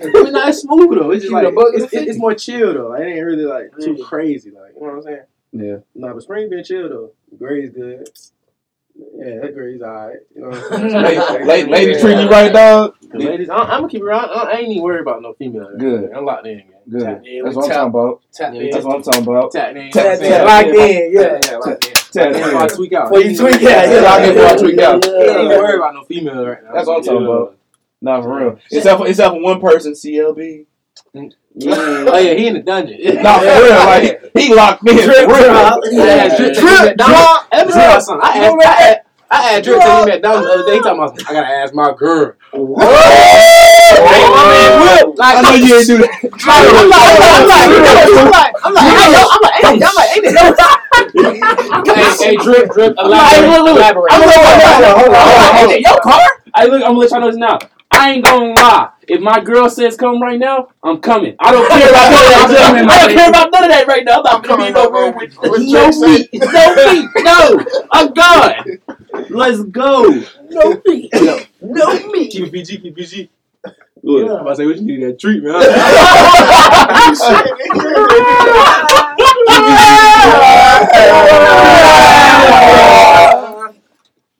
I mean, not smooth though. It's just like a buck and it's, it's, it's more chill though. It ain't really like too crazy. Like you know what I'm saying? Yeah. No, but spring been chill though. Grade's good. Yeah, that grade's alright. You know what I'm saying? Lady, lady, lady treating you right, dog. The ladies, I, I'm gonna keep it around. I, I ain't even worried about no female. Good. I'm locked in. Man. Good. Tap, Yeah, That's what I'm talking about. tap in. That's what I'm talking about. Tap in. Tap- Tap in. Locked in, yeah. Yeah, yeah, locked in. Tap That's why I in. tweak out. Before you tweak out, yeah. Lock in before I tweak out. Ain't even worried about no female right now. That's what I'm talking about. Nah, for real. Except for, except for one person, CLB. Oh yeah, he in the dungeon. Nah, for real. Like, he, he locked in. Drip for real. drop. Yeah, drip, Drip drop. Let me tell you something. I You asked, know I asked, I asked Drip to him at Dom's the other day. He talking about, I gotta ask my girl. I know you ain't do that. I'm like, I'm like, I'm like, I'm like, I'm like, I'm like, ain't it? Hey, hey, Drip, Drip, elaborate, elaborate. I'm like, hold on, hold on, hold on. Your car? Hey, look, I'm gonna let y'all know this now. I ain't gonna lie. If my girl says come right now, I'm coming. I don't care about none of that. I don't care about none of that right now. I'm not gonna be in no room with no meat, no meat, no. I'm gone. Let's go. No meat. No no meat. Keep it PG, keep it PG. Look, I'm about to say, what you need that treatment?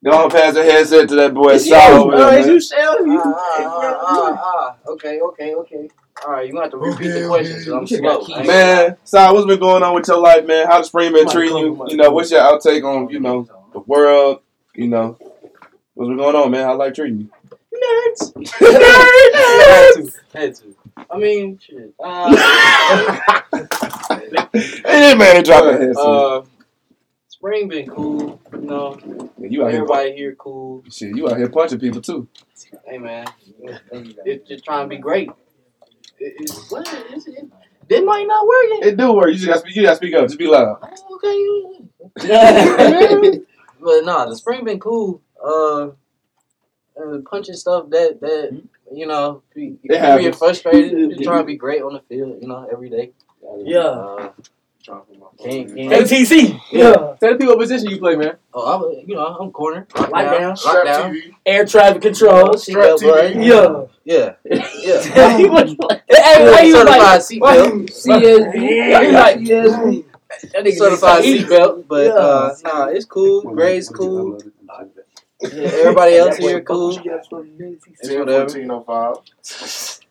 Go on, pass the headset to that boy. It's you, Sal over bro. there, It's man. you, Shell. You- Ah, okay, okay, okay. All right, you gonna have to repeat the question question. 'cause I'm You should slow. got keys. I ain't- Man, Sal, what's been going on with your life, man? How the spring been treating you? You know, what's your outtake on, you know, the world, you know, What's been going on, man? How life treating you? had to. Had to. I mean, shit. Uh, Hey, man, drop a head. uh, spring been cool. You know, you out here, everybody here cool. shit. You out here punching people too. Hey man, it, just trying to be great. It, it's, what is it? That might not work. yet. It do work. You just gotta speak. You gotta speak up. Just be loud. Oh, Okay. but nah, the spring been cool. Uh, uh punching stuff that that you know be, It being happens. frustrated. Trying to be great on the field. You know, every day. Yeah. Uh, can't, can't, ATC. Yeah. Tell the people what position you play, man. oh, I'm, you know, I'm corner. Lock Lock down. down. Down. TV. Air traffic control. Strap button. Yeah. Yeah. Yeah. Yeah. hey, why you Certified like? seatbelt. CSB. Yeah. You like CSB? That nigga Certified seatbelt, but uh, nah, it's cool. Grades cool. Yeah, everybody else here cool. It's whatever. 1405.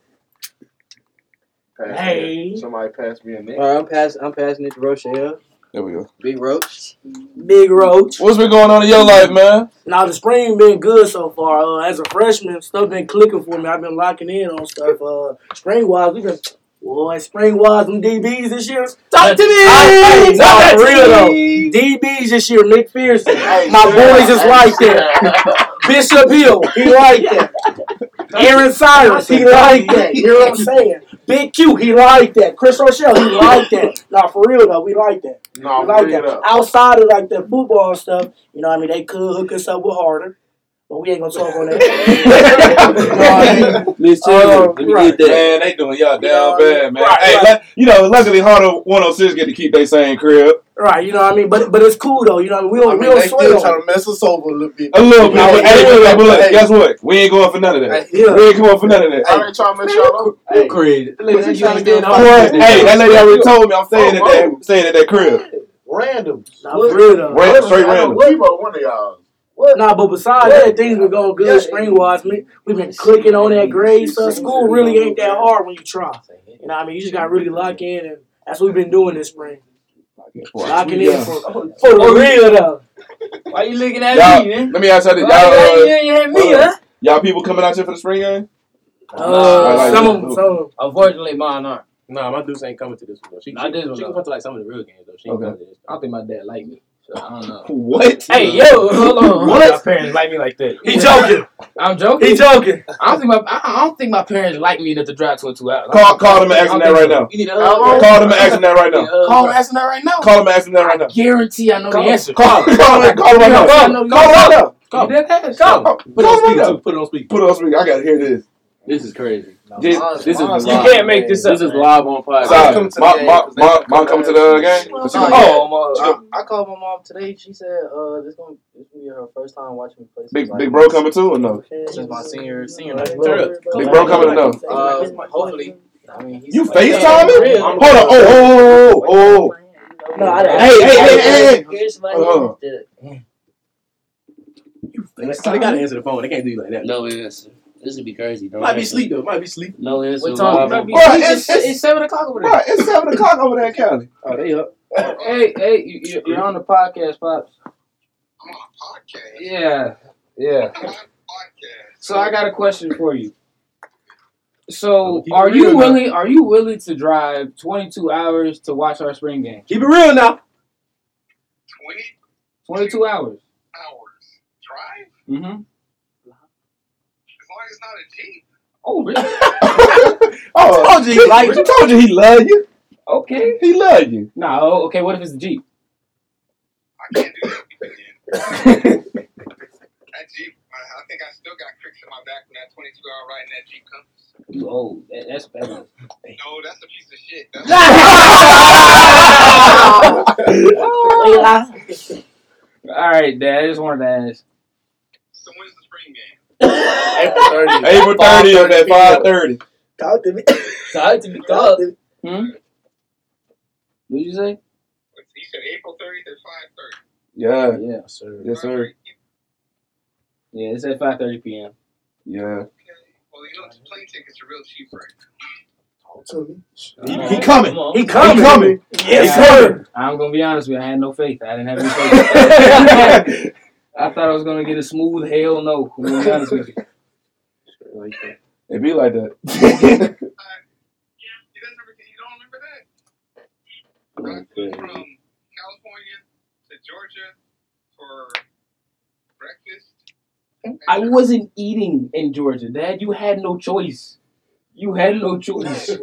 Pass Hey. me- Somebody pass me a nick. All right, I'm passing. I'm passing it to Rochelle. There we go. Big Roach. Big Roach. What's been going on in your life, man? Now the spring been good so far. Uh, as a freshman, stuff been clicking for me. I've been locking in on stuff. Uh, spring wise, we been boy spring wise. Them DBs this year. Talk to me. I, hey, Talk for real though. DBs this year. Nick Pearson. My boys is like that. Bishop Hill, he like that. Aaron Cyrus, he like that. You know what I'm saying? Big Q, he like that. Chris Rochelle, he like that. Nah, for real though, we like that. No, We like that. up. Outside of like the football stuff, you know what I mean? They could hook us up with harder. But we ain't gonna talk on that. You know what I mean? Let's Uh, tell you. Let me right. get that. Man, they doing y'all You know, bad, man. right, hey, right. lu- you know, luckily Hunter 106 get to keep their same crib Right, you know what I mean? But but it's cool though, you know what I mean? We don't, I we don't they sweat still trying to mess us over a little bit. a little bit. No, But, yeah, hey, but look, hey. guess what? We ain't going for none of that. Yeah. We ain't going for none of that. I ain't trying to mess y'all up. Hey, crazy. What you trying to get get hey, that lady already told me I'm staying at that staying at that crib. Random. Nah, for real though. Ran- straight I know random. One of y'all. Nah, but besides that, things been going good spring wise. We, we've been clicking on that grade stuff. School really ain't that hard when you try. You know what I mean? You just got to really lock in, and that's what we've been doing this spring. Locking in for, for real though. Why you looking at Y'all, me, man? let me ask y'all this. Y'all, you uh, ain't at me, uh, huh? y'all people coming out here for the spring game? Uh, like some of them, some of them. Unfortunately, mine aren't. Nah, my dudes ain't coming to this one though. She, Not she, this one, she though. can come to like some of the real games though. She ain't Okay. coming to this. I don't think my dad like me. So I don't know. What? Hey, yo, hold on. My parents like me like that. He joking. I'm joking. He joking. I don't think my I I don't think my parents like me enough to drive to a two hours. Call, call them and ask them that right now. You need a How hug. long? Call them and ask them that right now. Call him asking that right now. Call them and ask them that right now. Guarantee I know the answer. Call, call them, call them right now. Call them right now. Call. You dead ass? Call. Call Put it them on right speaker now. too. Put it on speaker. Put it on speaker. I gotta hear this. This is crazy. This- This is Mine's- live. You can't make this up. This is live on podcast. Sorry, come to the mom, game, mom, 'cause mom, come mom to coming to the the game. game? No, What's she yeah. gonna- Oh, I, I called my mom today. She said, "Uh, this gonna this gonna be her first time watching me play." Big like, big bro coming too or no? Since my senior senior night. Big bro coming or no? Uh, hopefully. I mean, You like, yeah, FaceTiming? Hold on. Oh, oh, oh, oh. No, I, Hey, hey, hey, hey, hey. Here's my Hold They gotta answer the phone. They can't do you like that. No answer. This would be crazy. Don't Might be answer. sleep though. Might be sleep. No answer. What time? live on- Bro, it's, It's, it's, seven o'clock over there. right, it's 7 o'clock over there in Cali. Oh, they up. Hey, hey, you, you- you're on the podcast, pops. I'm on a podcast. Yeah, yeah. On podcast. So I got a question for you. So are real you now. willing? Are you willing to drive 22 hours to watch our spring game? Keep it real now. 20 22 hours. hours drive? Mm-hmm. As long as it's not a Jeep. Oh, really? oh, Told you he liked I told you he loved you. Okay. He loved you. No. oh, Okay. What if it's a Jeep? I can't do that again. That Jeep, I, I think I still got cricks in my back when that 22 hour ride in that Jeep comes. You old. That, that's better. No, that's a piece of shit. That's oh. All right, Dad. I just wanted to ask. so when's the spring game? April 30th. April 30th at 5.30. Talk to me. Talk to me. Talk to me. Hmm. What did you say? He said April 30th at 5.30. Yeah. Yeah. sir. Yes, sir. Yeah. It's at 5:30 p.m. Yeah. Okay. Well, you know, plane tickets are real cheap right now. Talk to me. He, he coming. Come on. He He coming. coming. Yes, Yeah. sir. I'm gonna be honest with you. I had no faith. I didn't have any faith. I thought I was gonna get a smooth hell no. To be honest with you. Like that. It be like that. You guys remember? You don't remember that? I from California to Georgia for breakfast. I wasn't eating in Georgia, Dad. You had no choice. You had no choice. So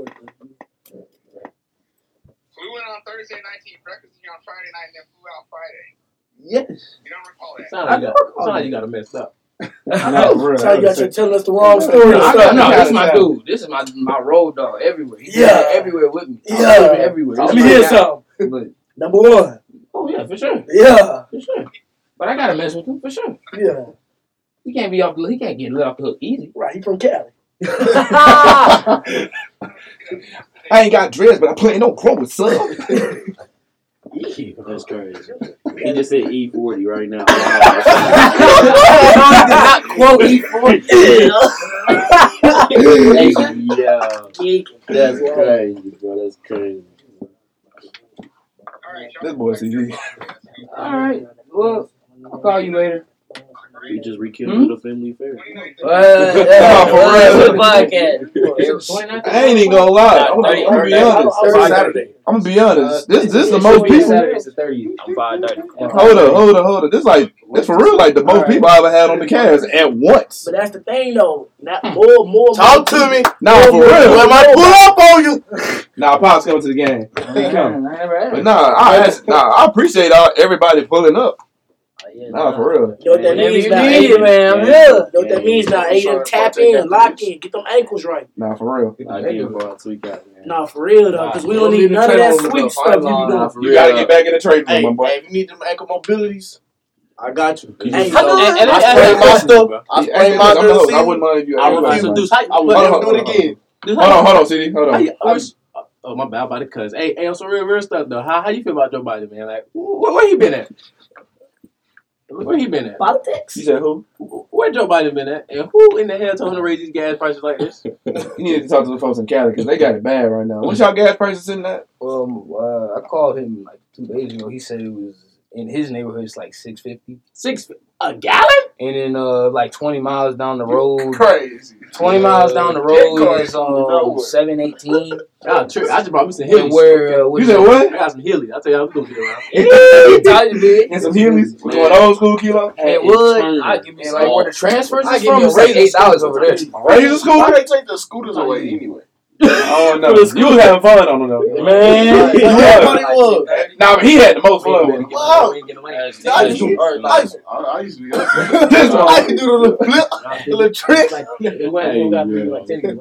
we went on Thursday night to eat breakfast here on Friday night and then flew out Friday. Yes. You don't recall that? Sound like you got, sound like you got it messed up. Nah, for real. That's you got you telling us the wrong No, story. and I, stuff. no, You this is my dude. This is my my road dog everywhere. He's Yeah. everywhere with me. Yeah. I'm everywhere. Let This me hear guy. something. Number one. oh yeah, for sure, Yeah. for sure. But I gotta mess with him for sure. Yeah. He can't be off the. He can't get let off the hook easy. Right. He from Cali. I ain't got dress, but I play no crow with son. That's crazy. He just said E40 right now. not quote E40. yeah. That's crazy, bro. That's crazy. All right. This boy CD. All right. Well, I'll call you later. We just rekindled the family affair. Well, Nah, for uh, real. podcast. I ain't even gonna lie. I'm, Thirty- I'm gonna be honest. Saturday. I'm gonna be honest. This this the most people. Saturday, the 30th. I'm five thirty. Hold up, hold up, hold up. This like this for real. Like the most people I ever had on the cast at once. But that's the thing, though. Not more, more. Talk to me. Nah, for Well, real. I pull up on you. Nah, Pop's coming to the game. He coming. I never had But nah, I nah, I appreciate all, everybody pulling up. Nah, for real. You know what that Whenever means you now? need it, man, I'm You know what that means now? Aiden, tap in, lock in, get them ankles right. Nah, for real. I can't go out tweak out, man. Nah, for real though, because we don't don't need none of that trade sweet stuff you be line. doing. for You gotta get back in the trade room, my boy. hey, if you need them ankle mobilities, I got you. You Hey, just- you know, And- and- I and- sprayed my stuff. I Yeah, sprayed actually, my I'm the host. I wouldn't mind if you. I I refuse to mind. do. I would never do it again. Hold on, hold on, CD. Hold on. you- I wish- Oh my bad, about the cuz. Hey, hey, on some real, real stuff though. How, how you feel about Joe Biden, man? Like, where, where he been at? Where he been at? Politics. You said who? Where Joe Biden been at? And who in the hell told him to raise these gas prices like this? You need to talk to the folks in Cali because they got it bad right now. What's y'all gas prices in that? Um, uh, I called him like two days ago. He said it was in his neighborhood. It's like six fifty, Six a gallon? and then uh, like twenty miles down the road, Crazy. twenty miles down the road is um seven eighteen. Ah, true. I just brought me some And Heelys. where uh, You said it? I got some Heelys. I'll tell y'all what's gonna get around. Told. And some Heelys. We going old school kilo. And wood, I give me And like like where the transfers is from you a is like eight dollars over there. Razor school? Why they take the scooters away anyway? I don't know. You was having fun on them though. Man, You Everybody was. was. Nah, but he had the most fun with. Wow. I used to, I used I, I used to be. This to, I one. used to do the little flip, the little trick.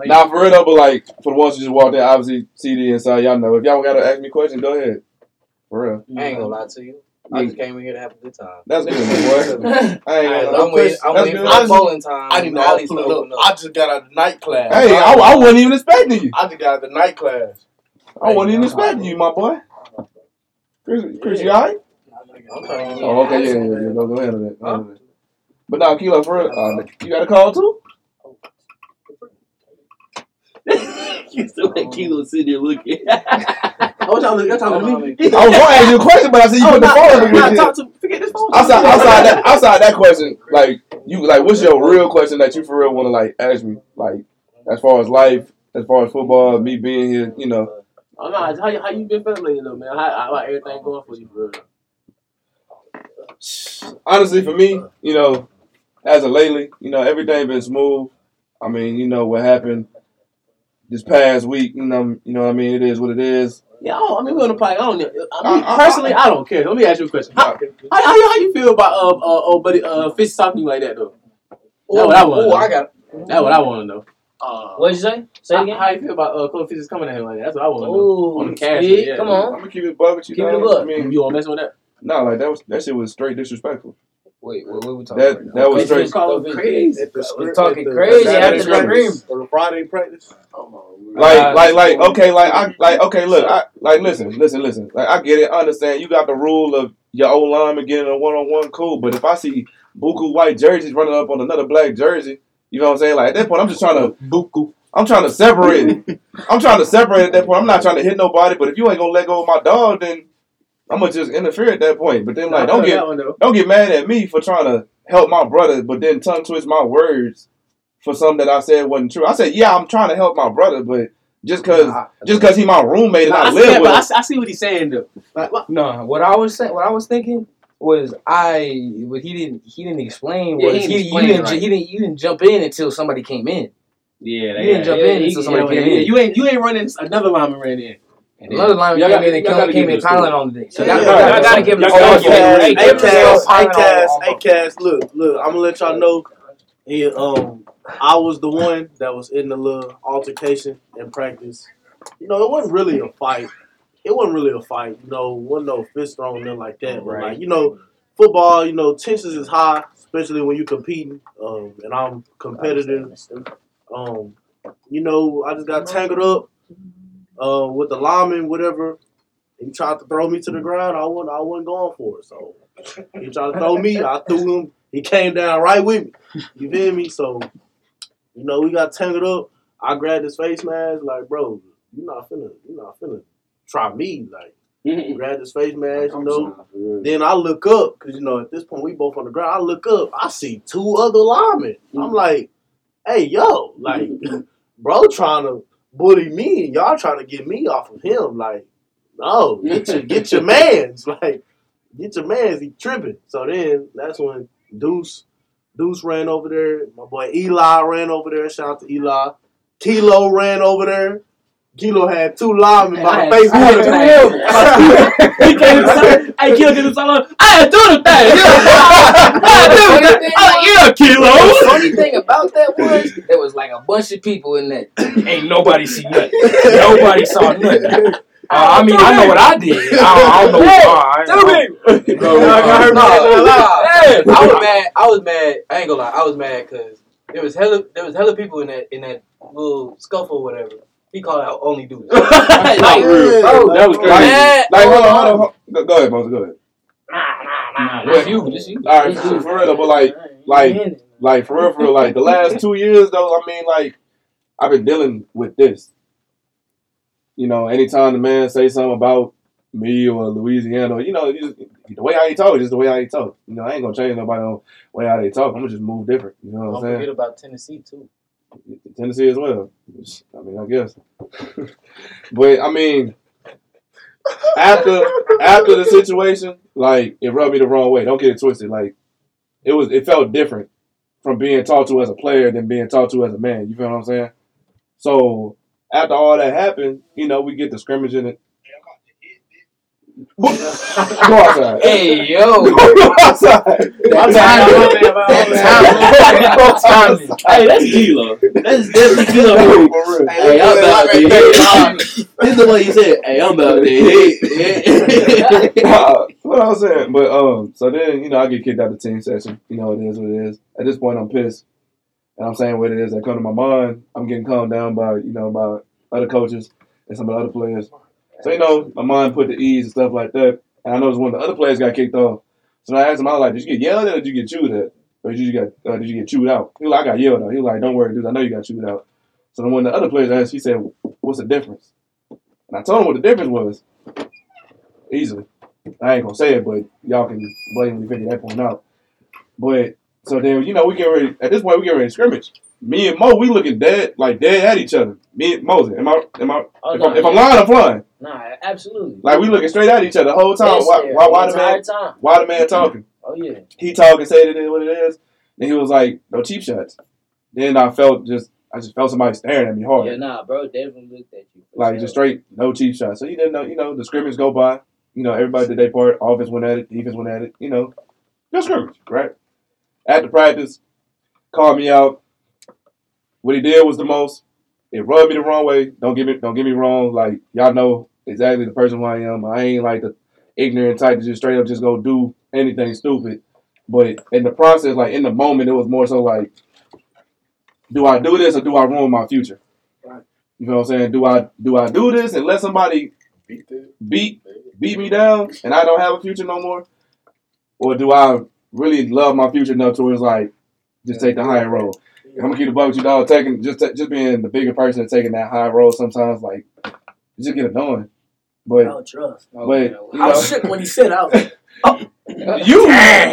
Nah, for real though, but like for the ones who just walked in, obviously CD inside, y'all know. If y'all gotta ask me questions, go ahead. For real. I ain't gonna lie to you. I just came in here to have a good time. That's good, boy. I ain't Hey, gonna I'm waiting. I'm That's waiting for the bowling time. I didn't know I Rallies was pulling up. up. I just got out of night class. Hey, I, I wasn't even expecting you. I just got out of the night class. I wasn't even expecting you, my boy. Chris, Chris you alright? I'm trying to get Oh, okay, yeah, yeah, yeah. Go, go ahead on that. Go ahead on that. But nah, Kilo, for real, uh, you got a call too? You still had Kilo sitting there looking. I want y'all to y'all talking to me. I was gonna ask you a question, but I said you Oh, put the phone nah, in nah, the talk to forget this phone. Outside, outside that, outside that question, like you, like, what's your real question that you for real want to like ask me, like, as far as life, as far as football, me being here, you know, Oh, nah, how, you- how you been feeling lately, though, man? How, how about everything going for you, for real? honestly, for me, you know, as of lately, you know, everything been smooth. I mean, you know what happened this past week. You know, you know, what I mean, it is what it is. Yeah, I, I mean, we're on the podcast. I don't. know. I mean, I- I- personally, I don't care. Let me ask you a question. How, how, how, you- how you feel about uh, uh, oh, buddy, uh, Fish talking like that though? That's what I want. Oh, I got. That's what I want to know. What'd you say? Say it How, again. how you feel about uh, Coach Fish coming at him like that? That's what I want to know. Oh, On the cash, yeah. Come I'm gonna keep it bug with you. Keep it a dog. buck. I mean, You want to mess with that? no, like that was that shit was straight disrespectful. Wait, what, what we talking That about? that was Coach straight. Fish called crazy. At the was talking the crazy Saturday after the practice, Or the Friday practice. Oh, like, like, like, okay, like, I, like, okay, look, I, like, listen, listen, listen. Like, I get it, I understand. You got the rule of your old lineman getting a one on one, cool. But if I see buku white jerseys running up on another black jersey, you know what I'm saying? Like at that point, I'm just trying to buku. I'm trying to separate it. I'm trying to separate at that point. I'm not trying to hit nobody. But if you ain't gonna let go of my dog, then I'm gonna just interfere at that point. But then like, I don't heard get that don't get mad at me for trying to help my brother, but then tongue twist my words for something that I said wasn't true. I said, yeah, I'm trying to help my brother, but just cause Nah, just cause he my roommate and Nah, I, I, see live that, with but I, him. see- I see what he's saying though. Like, what- No, what I was saying, what I was thinking was I, what he didn't, he didn't explain Yeah, was he he, didn't you explain didn't, right. he didn't, you didn't jump in until somebody came in. Yeah, You didn't jump in until somebody came in. You ain't you ain't running. Another lineman ran in. And Another lineman Y'all came in and came, came in it to piling him. on the thing. So y'all, y'all yeah. gotta give him Y'all gotta give him- game. Hey, Hey, give him the Cass, full hey, Cass, hey, Cass, look, look, I'm gonna let y'all know. He, um, I was the one that was in the little altercation in practice. You know, it wasn't really a fight. It wasn't really a fight. You know, wasn't no fist thrown in like that. But like, you know, football, you know, tensions is high, especially when you're competing. Um, and I'm competitive. Um, you know, I just got tangled up uh, with the lineman, whatever. He tried to throw me to the ground. I wasn't, I wasn't going for it. So he tried to throw me. I threw him. He came down right with me. You feel me? So, you know, we got tangled up. I grabbed his face mask. Like, bro, you're not finna, you're not finna try me. Like, grabbed his face mask. You know. Then I look up because you know at this point we both on the ground. I look up. I see two other linemen. I'm like, hey, yo, like, bro, trying to bully me, and y'all trying to get me off of him. Like, no, get your get your man's. Like, get your man's. He tripping. So then that's when Deuce Deuce ran over there. My boy Eli ran over there. Shout out to Eli. Kilo ran over there. Kilo had two linemen by the face. I two of them. He came inside. Hey, Kilo, get inside. I had two of them things. I had two of them things. I'm like, yeah, Kilo. The funny thing about that was there was like a bunch of people in that. Ain't nobody see nothing. Nobody saw nothing. Uh, I mean, I know what I did. I, I don't know. Hey, I, Tell me. you know, Nah, nah. Hey. I was mad. I was mad. I ain't gonna lie. I was mad because there was hella there was hella people in that in that little scuffle or whatever. He called out only dudes. like, Like, bro, That was crazy. mad. Like, hold on, hold on. hold- Go, go ahead, Moses. Go ahead. Nah, nah, nah. this you. This you. All right, for, for real but like, like, like for real, for real, like the last two years though, I mean, like, I've been dealing with this. You know, anytime the man say something about me or Louisiana, you know, you just, the way how he talk is just the way how he talk. You know, I ain't gonna change nobody on the way how they talk. I'm gonna just move different. You know what I'm saying? forget about Tennessee too. Tennessee as well. I mean, I guess. but I mean, after after the situation, like it rubbed me the wrong way. Don't get it twisted. Like it was, it felt different from being talked to as a player than being talked to as a man. You feel what I'm saying? So after all that happened, you know, we get the scrimmage in it. Go outside. Hey yo. Go outside. That time. That time. Timing. Hey, that's Kilo. That's definitely real. Hey, I'm about to hit. This is the way you said. Hey, I'm about to hit. Uh, what I was saying, but um, so then you know I get kicked out of the team session. You know it is what it is. At this point, I'm pissed, and I'm saying what it is that come to my mind. I'm getting calmed down by you know by other coaches and some of the other players. So you know my mind put the ease and stuff like that. And I noticed one of the other players got kicked off. So I asked him, I was like, "Did you get yelled at, or did you get chewed at, or did you get uh, did you get chewed out?" He was like, "I got yelled at." He was like, "Don't worry, dude. I know you got chewed out." So then when the other players asked, he said, "What's the difference?" And I told him what the difference was. Easily. I ain't gonna say it, but y'all can blatantly figure that point out. But so then you know we get ready at this point we get ready to scrimmage. Me and Mo, we looking dead like dead at each other. Me and Moses, am I am I Oh, if, no, I'm, if I'm lying, I'm flying. Nah, absolutely. Like we looking straight at each other the whole time. Yes, Why why, why the the man time. why the man talking? Oh yeah. He talking, say it is what it is. Then he was like, no cheap shots. Then I felt just I just felt somebody staring at me hard. Yeah, nah, bro, definitely looked at you. Like sure. just straight, no cheap shots. So you didn't know, you know, the scrimmage go by. You know, everybody did their part. Offense went at it, defense went at it. You know, no scrimmage, right? After practice, called me out. What he did was the most. It rubbed me the wrong way. Don't get me, don't get me wrong. Like y'all know exactly the person who I am. I ain't like the ignorant type to just straight up just go do anything stupid. But in the process, like in the moment, it was more so like, do I do this or do I ruin my future? You know what I'm saying? Do I do I do this and let somebody Beat beat beat me down and I don't have a future no more? Or do I really love my future enough to where it's like just take the higher road? I'm gonna keep the with you, dog. Taking just just being the bigger person and taking that high road sometimes like it just get annoying. But No trust. Oh, but you I know, was shook when he said I was like, oh. you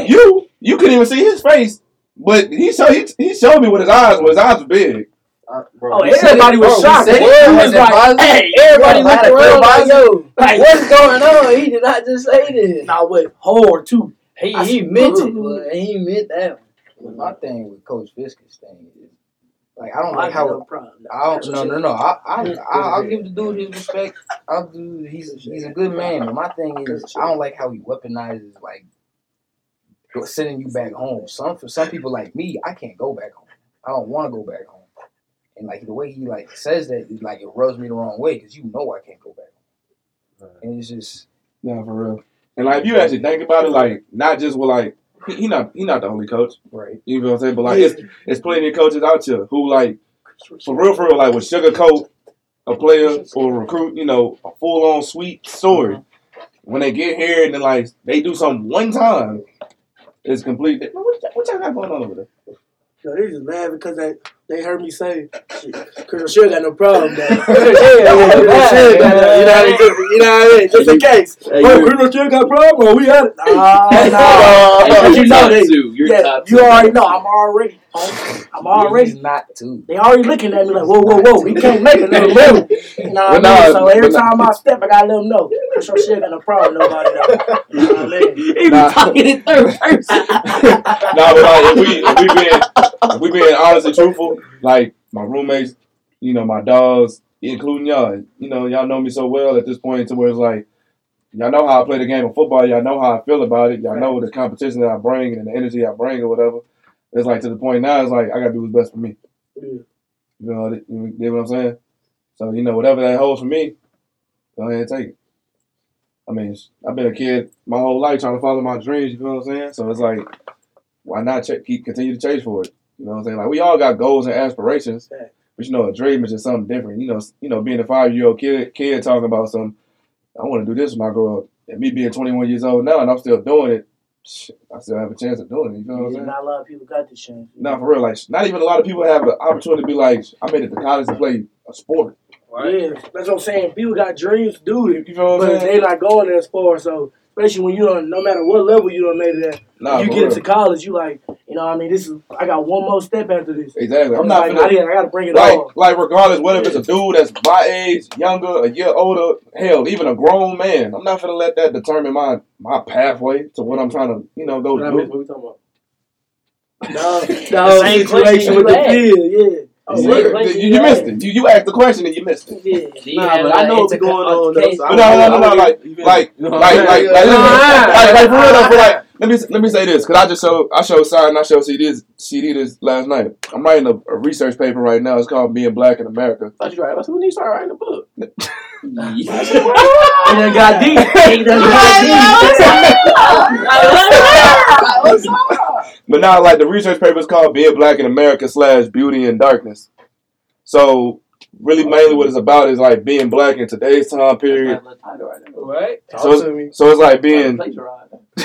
you you couldn't even see his face, but he showed he, he showed me what his eyes was. His eyes were big. I, bro, oh, everybody it, was bro, shocked. said He was Has like. Hey, everybody looked around like, yo, Like, what's going on? He did not just say this. Nah, but hard too. He, I he meant it, "Ooh." he meant that. My thing with Coach Fisk's thing is like I don't like how no problem. I don't no no no I I I I'll give the dude his respect. I'll do he's he's a good man. But my thing is I don't like how he weaponizes like sending you back home. Some for some people like me, I can't go back home. I don't want to go back home. And like the way he like says that, it, like it rubs me the wrong way because you know I can't go back home. And it's just No, for real. And like, if you actually think about it, like, not just with like, he, he not he not the only coach. right. You know what I'm saying? But like, it's, it's plenty of coaches out here who like, for real, for real, like, would sugarcoat a player or recruit, you know, a full on sweet story. Mm-hmm. When they get here and then like they do something one time, it's complete. What, y'all- what y'all got going on over there? Yo, they just mad because they they heard me say, because I sure got no problem. Though. yeah, yeah, yeah, sure got no, you know what I mean? Just, you know what I mean? Just in case. Hey, oh, you're- Chris sure got a problem? Oh, we had it. Nah, nah. Hey, But you're know top they. You're yeah, top you two. already know. I'm already, I'm already. He's not too. They already looking at me like, whoa, whoa, whoa, he can't make another level. You know what But I mean? So every but nah. time I step, I gotta let them know. Chris sure got no problem, nobody though. You know what I mean? He Nah. was talking in third person. Nah, but like, if we if we being if we being honest and truthful, like my roommates, you know, my dogs, including y'all, you know, y'all know me so well at this point to where it's like, y'all know how I play the game of football, y'all know how I feel about it, y'all know the competition that I bring and the energy I bring or whatever. It's like to the point now, it's like I gotta do what's best for me. Yeah. You know, you get what I'm saying? So you know, whatever that holds for me, go ahead and take it. I mean, I've been a kid my whole life trying to follow my dreams. You feel what I'm saying? So it's like, why not ch- keep continue to chase for it? You know what I'm saying? Like we all got goals and aspirations, Right. but you know, a dream is just something different. You know, you know, being a five year old kid, kid talking about some, I want to do this when I grow up, and me being 21 years old now and I'm still doing it. shit, I still have a chance of doing it. You know what I'm saying? not a lot of people got this chance. Not for real. Like, not even a lot of people have the opportunity to be like, I made it to college to play a sport. Right? Yeah, that's what I'm saying. People got dreams to do it, You feel what I'm saying? they like going as far. So especially when you don't, no matter what level you don't made it at, Nah, you get real. into college, you like, you know, what I mean, this is I got one more step after this. Exactly. I'm I'm not like, finna- I, did- I got to bring it like, on. like regardless, whether it's a dude that's my age, younger, a year older, hell, even a grown man, I'm not gonna let that determine my my pathway to what I'm trying to, you know, go What do. What we talking about? No, no same situation with the field, yeah. Oh, You, same you- you you missed it. You, you asked the question and you missed it. Yeah. Nah, have but I a know what's going on, though, altercation? so I But no, no, no, no, like, like, like, like, like, like, like, like, like, for real though, for like, let me let me say this, cause I just showed I showed Side and I showed CD this CD this last night. I'm writing a, a research paper right now. It's called Being Black in America. thought you right. I said, we need to start writing a book. He done got deep. He done got deep. But now, like the research paper is called "Being Black in America" slash Beauty and Darkness. So, really, mainly what it's about is like being black in today's time period. Right? So, it's, so it's like being. Had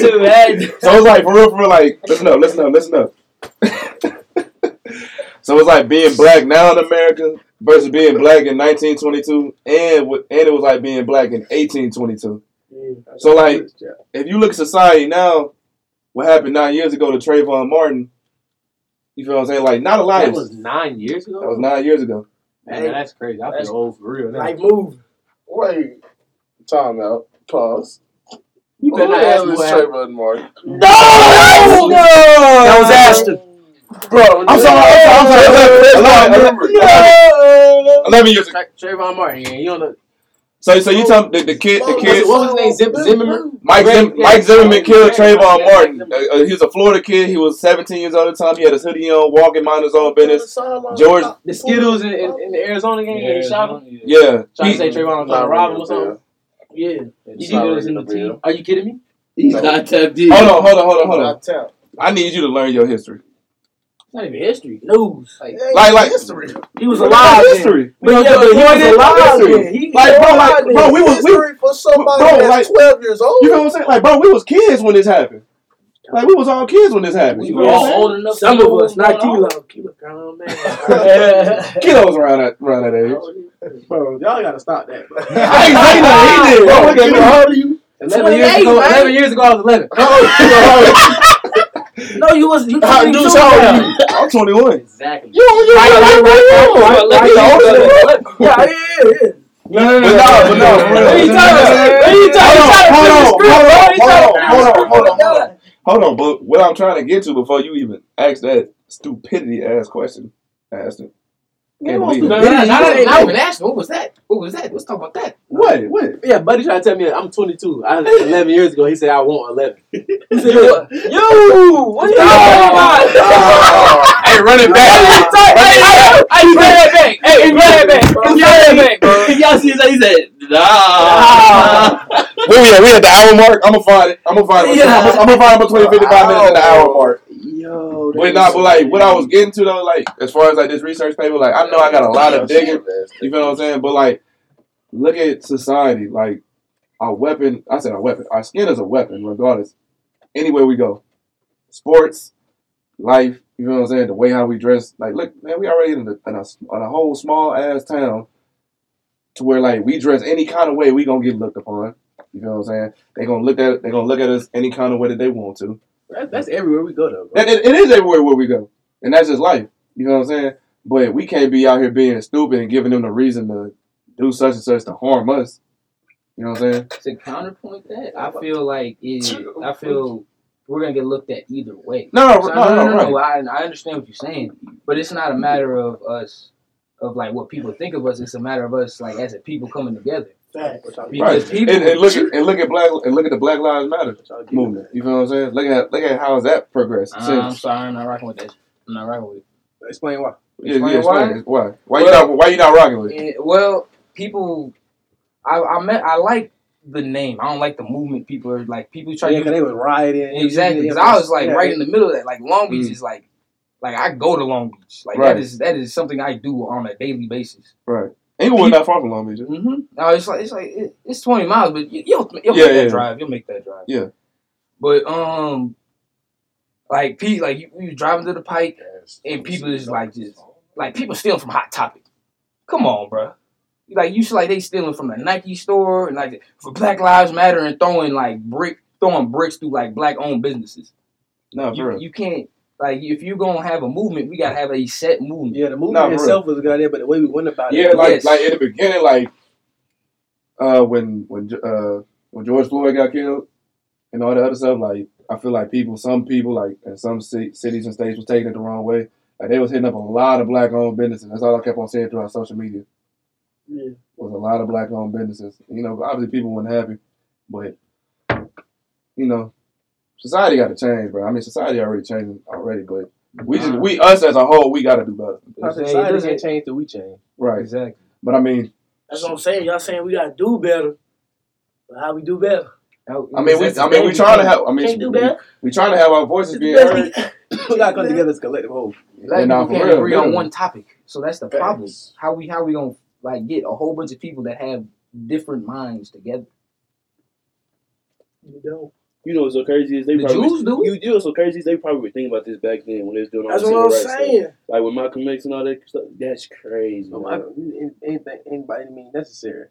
to, had to. So it's like for real, for real. Like, listen up, listen up, listen up. so it's like being black now in America versus being black in 1922, and with, and it was like being black in 1822. So like, if you look at society now, what happened nine years ago to Trayvon Martin? You feel what I'm saying? Like, not a lot. That was nine years ago. That was nine years ago. Man, that's crazy. I That's- feel old for real. now. Like move. Wait, time out. Pause. You Who better the not ask hell me is what. Trayvon Martin? No! no, That was Ashton. Bro, I'm sorry. I'm sorry. I'm sorry. 11, 11, 11 years ago. Tra- Trayvon Martin. Yeah, you don't know. So, so you tell me the, the kid, the kid, what was his name? Zim, Zimmerman. Mike, Zim, Mike Zimmerman killed Trayvon Martin. Uh, uh, he was a Florida kid. He was 17 years old at the time. He had his hoodie on, walking, mind his own business. George, The Skittles in, in, in the Arizona game. Yeah, he shot him. yeah. Trying to say Trayvon was trying to rob him or something. Yeah. You It's think not it was in the team? Are you kidding me? He's No. not tapped in. hold on, hold on, hold on, hold on. I need you to learn your history. It's not even history. News. Like, Like, like, history. He was alive. history. But yeah, but he was alive. History. He, Like, bro, like, bro, we was, we, for somebody Bro, that's like- 12 years old. you know what I'm saying? Like, bro, we was kids when this happened. Like, we was all kids when this happened. We were all old enough. Some of us, not was going Kilo. on. Kilo, grown man. Kilos around that around that age. Bro, y'all gotta stop that, bro. I ain't say nothing. He did. Bro, Look at me. how old are you? 11 years ago, 11 years ago, I was 11. No, you was you How, dude, how old are you? I'm 21. Exactly. You, you, Right, right, right, right, right, right, right, Yeah, Yeah, yeah, yeah. No, no, no, but no, but no, for real. What you talking about? What you talking about? Hold on, hold on, What you hold on, talking hold on, about? hold on, hold on. Hold on, but what I'm trying to get to before you even ask that stupidity ass question, asked him. No, no, no, even asking. What was that? What was that? Let's talk about that. What? What? Yeah, buddy tried to tell me I'm 22. I 11 years ago. He said I want 11. He said, Yo, "Yo, what are you No. talking about?" Hey, run it back. Hey, hey, hey, play that back. Hey, play that back. Play that back, bro. Y'all see that? He said, nah. Where we at? We at the hour mark. I'm gonna find it. I'm gonna find it. Yeah. I'm, gonna, I'm gonna find it between 55 minutes and the hour mark. Yo, that But is nah, but like what I was getting to though, like as far as like this research paper, like I know I got a lot of digging. You feel what I'm saying? But like, look at society. Like our weapon. I said our weapon. Our skin is a weapon, regardless. Anywhere we go, sports, life. You know what I'm saying? The way how we dress. Like, look, man, we already in, the, in, a, in a whole small ass town, to where like we dress any kind of way, we gonna get looked upon. You know what I'm saying? They gonna look at they gonna look at us any kind of way that they want to. That- That's everywhere we go, though. Bro. That, it, it is everywhere where we go, and that's just life. You know what I'm saying? But we can't be out here being stupid and giving them the reason to do such and such to harm us. You know what I'm saying? To counterpoint that, I feel like it, I feel we're gonna get looked at either way. No, no, So, no, no, no, no, right. I, I understand what you're saying, but it's not a matter of us, of like what people think of us. It's a matter of us, like as a people coming together. Because Right. people, And, and look at and look at black and look at the Black Lives Matter movement. You feel what I'm saying? Look at look at how has that progressed Uh, I'm sorry, I'm not rocking with that. I'm not rocking with it. Explain why. Yeah, explain yeah, explain why? it. Why? Why you Well- not why you not rocking with it? Well, people, I I met I like the name. I don't like the movement. People are like people try Yeah, to because they was rioting. exactly because I was like Yeah, right they- in the middle of that. Like Long Beach Mm. is like like I go to Long Beach. Like Right. that is that is something I do on a daily basis. Right. Inglewood not that far from Long Beach. Mm-hmm. No, it's like it's like it, it's twenty miles, but you, you'll you'll Yeah, make that yeah. drive. You'll make that drive. Yeah. But um, like Pete, like you, you driving to the Pike, and people is like just like people stealing from Hot Topic. Come on, bro. Like you see, like they stealing from the Nike store and like for Black Lives Matter and throwing like brick throwing bricks through like black owned businesses. No, for You, real. you can't like if you're gonna have a movement, we gotta have a set movement. Yeah, the movement Nah, for itself was a good idea, but the way we went about Yeah, it. Yeah, like Yes. like in the beginning, like uh when when uh when George Floyd got killed and all the other stuff, like I feel like people, some people, like in some ci- cities and states, was taking it the wrong way. Like they was hitting up a lot of black owned businesses. That's all I kept on saying through our social media. Yeah. Was a lot of black owned businesses. You know, obviously people weren't happy, but you know, society got to change, bro. I mean, society already changing already, but we just we us as a whole, we got to do better, Our It's- it society doesn't- can't change till we change. right? Exactly. But I mean, That's what I'm saying. Y'all saying we gotta do better. But how we do better? I mean, we That's the I mean, we thing. trying to have. I mean, Can't do we, better. we trying to have our voices being Best heard. we can- we gotta come together as a collective whole. Black Yeah, nah, people can't real, agree on literally. one topic, so that's the problem. How we how we gonna like get a whole bunch of people that have different minds together? You don't. You know what's so crazy is they The probably Jews do? You, you know what's so crazy is they probably were thinking about this back then when they was doing all That's what I'm saying. stuff. Like with Malcolm X and all that stuff. That's crazy. No, man. I- anything, anybody any means necessary.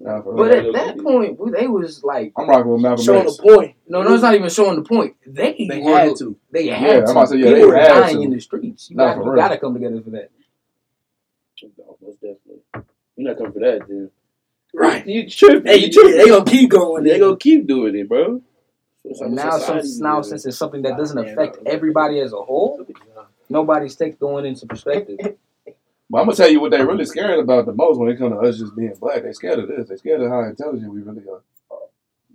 Nah, for But at that point, they was like, I'm rocking with Malcolm Showing X. the point. no, no, it's not even showing the point. They They were- had to. They Yeah, had I'm to. about to say, yeah, People they were had dying to. in the streets. You, Nah, got, for you gotta come together for that. Most definitely. You're not coming for that, then. Right. You tripping. Hey, you tripping. they gonna keep going. They gonna keep doing it, bro. It's And now, society since now, since it's something that doesn't affect everybody as a whole, nobody's take going into perspective. But I'm gonna tell you what they really scared about the most when it comes to us just being black. They're scared of this. They're scared of how intelligent we really are.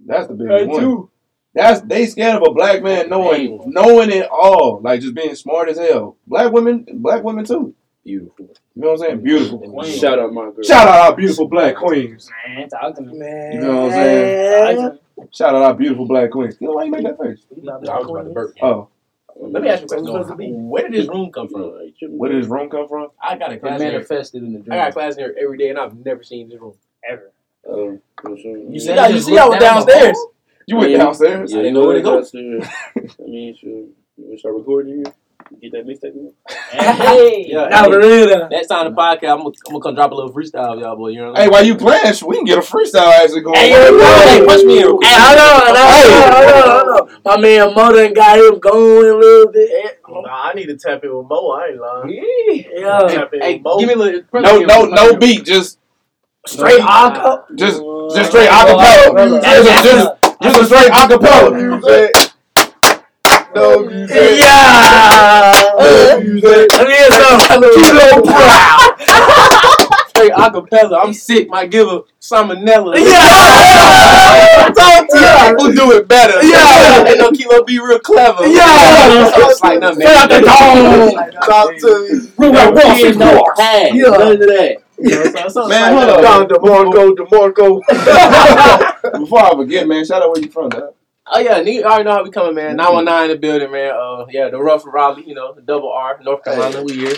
That's the big biggest one. That's they scared of a black man knowing knowing it all, like just being smart as hell. Black women, black women too. Beautiful. You know what I'm saying? Beautiful. Shout out my girl. Shout out our beautiful black queens. Man, talk to me. Man. You know what I'm saying? Shout out our beautiful black queens. You know why you make that face? I was about to burp. Oh, Let me ask you a question. Supposed to be. though. Where did this room come from? where did this room come from? I got a It class here. manifested in the dream. I got a class here every day, and I've never seen this room ever. Um, for sure. You Yeah, see, how you see, I look was downstairs. You went downstairs. Yeah, I didn't you know where to go. downstairs. I mean, sure. You want to start recording here? Get that mixtape. Hey, yeah, Not for real though. next time the podcast, I'm gonna, I'm gonna come drop a little freestyle, y'all boy. You know what Hey, I'm while you playing, we can get a freestyle actually going. Hey, on. yo, Hey, punch me in. Hey, hold on, hold on, hold on, hold on. My man Mo done got him going a little bit. Nah, I need to tap in with Mo. I ain't lying. Yeah, Tap Hey, Mo. give me a little. No, no, no beat. Just, straight acapella. just, just straight acapella. Just, just, just a straight acapella. No music. Yeah. No music. Let me hear some. Kilo proud. Straight acapella. I'm sick. Might give a salmonella. Yeah. Talk to you. Who do it better? Yeah. Ain't no kilo be real clever. Yeah. So it's like nothing. Straight out the dome. Talk to me. Real rap Ross and no Yeah. None of that. You know, so- so Man, like hold on. Don DeMarco, DeMarco. Before I forget, man, shout out where you from, dog. Oh yeah, nigga already know how we coming, man. 919 in the building, man. Uh, yeah, the rough Raleigh, you know, the double R, North Carolina, we here.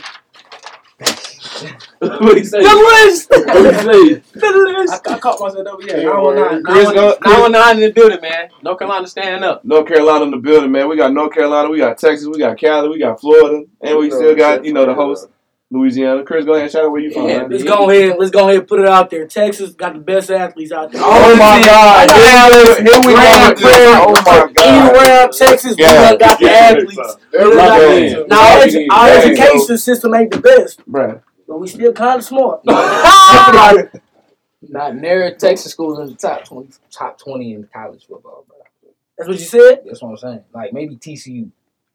what he say? The list. What he say? The list. I, I caught myself over here. Yeah, nine one nine. Nine one nine in the building, man. North Carolina standing up. North Carolina in the building, man. We got North Carolina, we got Texas, we got Cali, we got Florida, and we still got, you know, the host, Louisiana. Chris, go ahead and shout out where you from, Yeah, man. Let's go ahead. Let's go ahead and put it out there. Texas got the best athletes out there. Oh my God! Here, here we go. Grand with this. Oh my God! Anywhere Texas, we Yeah. done got the athletes. Lock Yeah. it in. Now, our, edu- our There you education system ain't the best, Bruh. but we still kind of smart. Not near Texas schools in the top twenty, top twenty in college football, bro. That's what you said. That's what I'm saying. Like maybe TCU.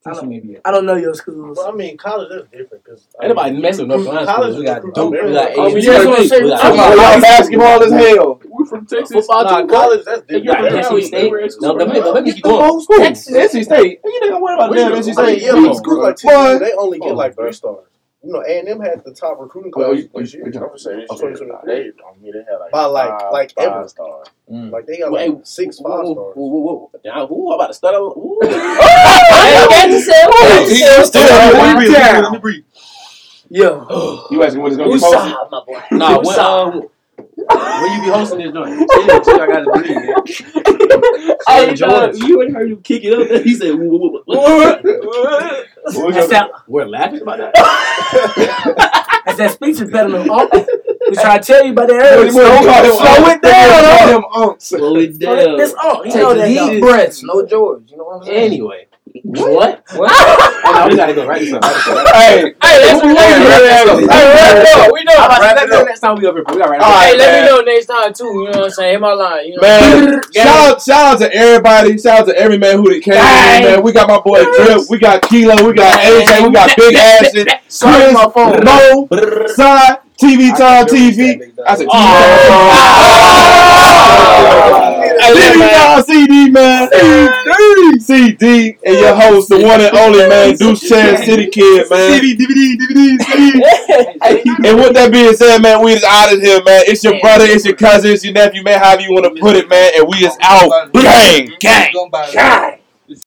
I don't- maybe. I don't know your schools. Well, I mean, college that's different because anybody nobody messing with North Carolina. College schools. We got recruit Duke, we got everybody. Oh, A&T. yeah, that's what I'm saying. We got- I'm y'all basketball as hell. We from Texas. Football Nah, too, college that's You different. got NC State. No, let me, let me keep going. Texas, NC State. You ain't gonna worry about damn NC State. yeah, Come but on, schools bro. like Boy. TCU, they only get Oh, like three stars. You know, A and M had the top recruiting Well, class you- this you- year. you- I'm saying this Okay, They, I mean, they had like By like five, like five ever. stars. Like they got Hey, like six five stars. ooh, ooh, ooh. Now, ooh, I'm about to stutter. Ooh. Hey, you still have Let one me breathe, down. let me breathe. Yeah. You asking when it's gonna be posted? My boy. Nah, when, um, when you be hosting this joint? Shit, shit, I gotta breathe, man. Hey, George. Uh, you ain't heard him kick it up. there? He said, We're laughing about that. that's that speech impediment. Oh, we try to tell you about that What earlier. do you call him? Slow it down. Them unks. Slow it Slow down. This on. You Take know that. deep though. breaths, no George. You know what I'm saying? Anyway. What? What? Oh, no, we gotta go right this up. Right this up. Hey, Hey, that's what we Hey, wrap hey, this up. hey, Hey, wrap it up. We know. How about let it me know next time we over here. We got right. All Hey, let me know next time too. You know what I'm saying? Hit my line. You know Man, shout out, shout out to everybody. Shout out to every man who that came Gang. man. We got my boy Drip. We got Kilo. We got AJ. We got Big Ashton. Sorry, my phone. Mo, Son, TV Time TV. I said TV Time CD, man. CD. CD. And your host, the one and only, man, Deuce Chad City Kid, man. CD, DVD, DVD, CD. And with that being said, man, we is out of here, man. It's your brother, it's your cousin, it's your nephew, man. However you want to put it, man. And we is out. Gang, gang, gang.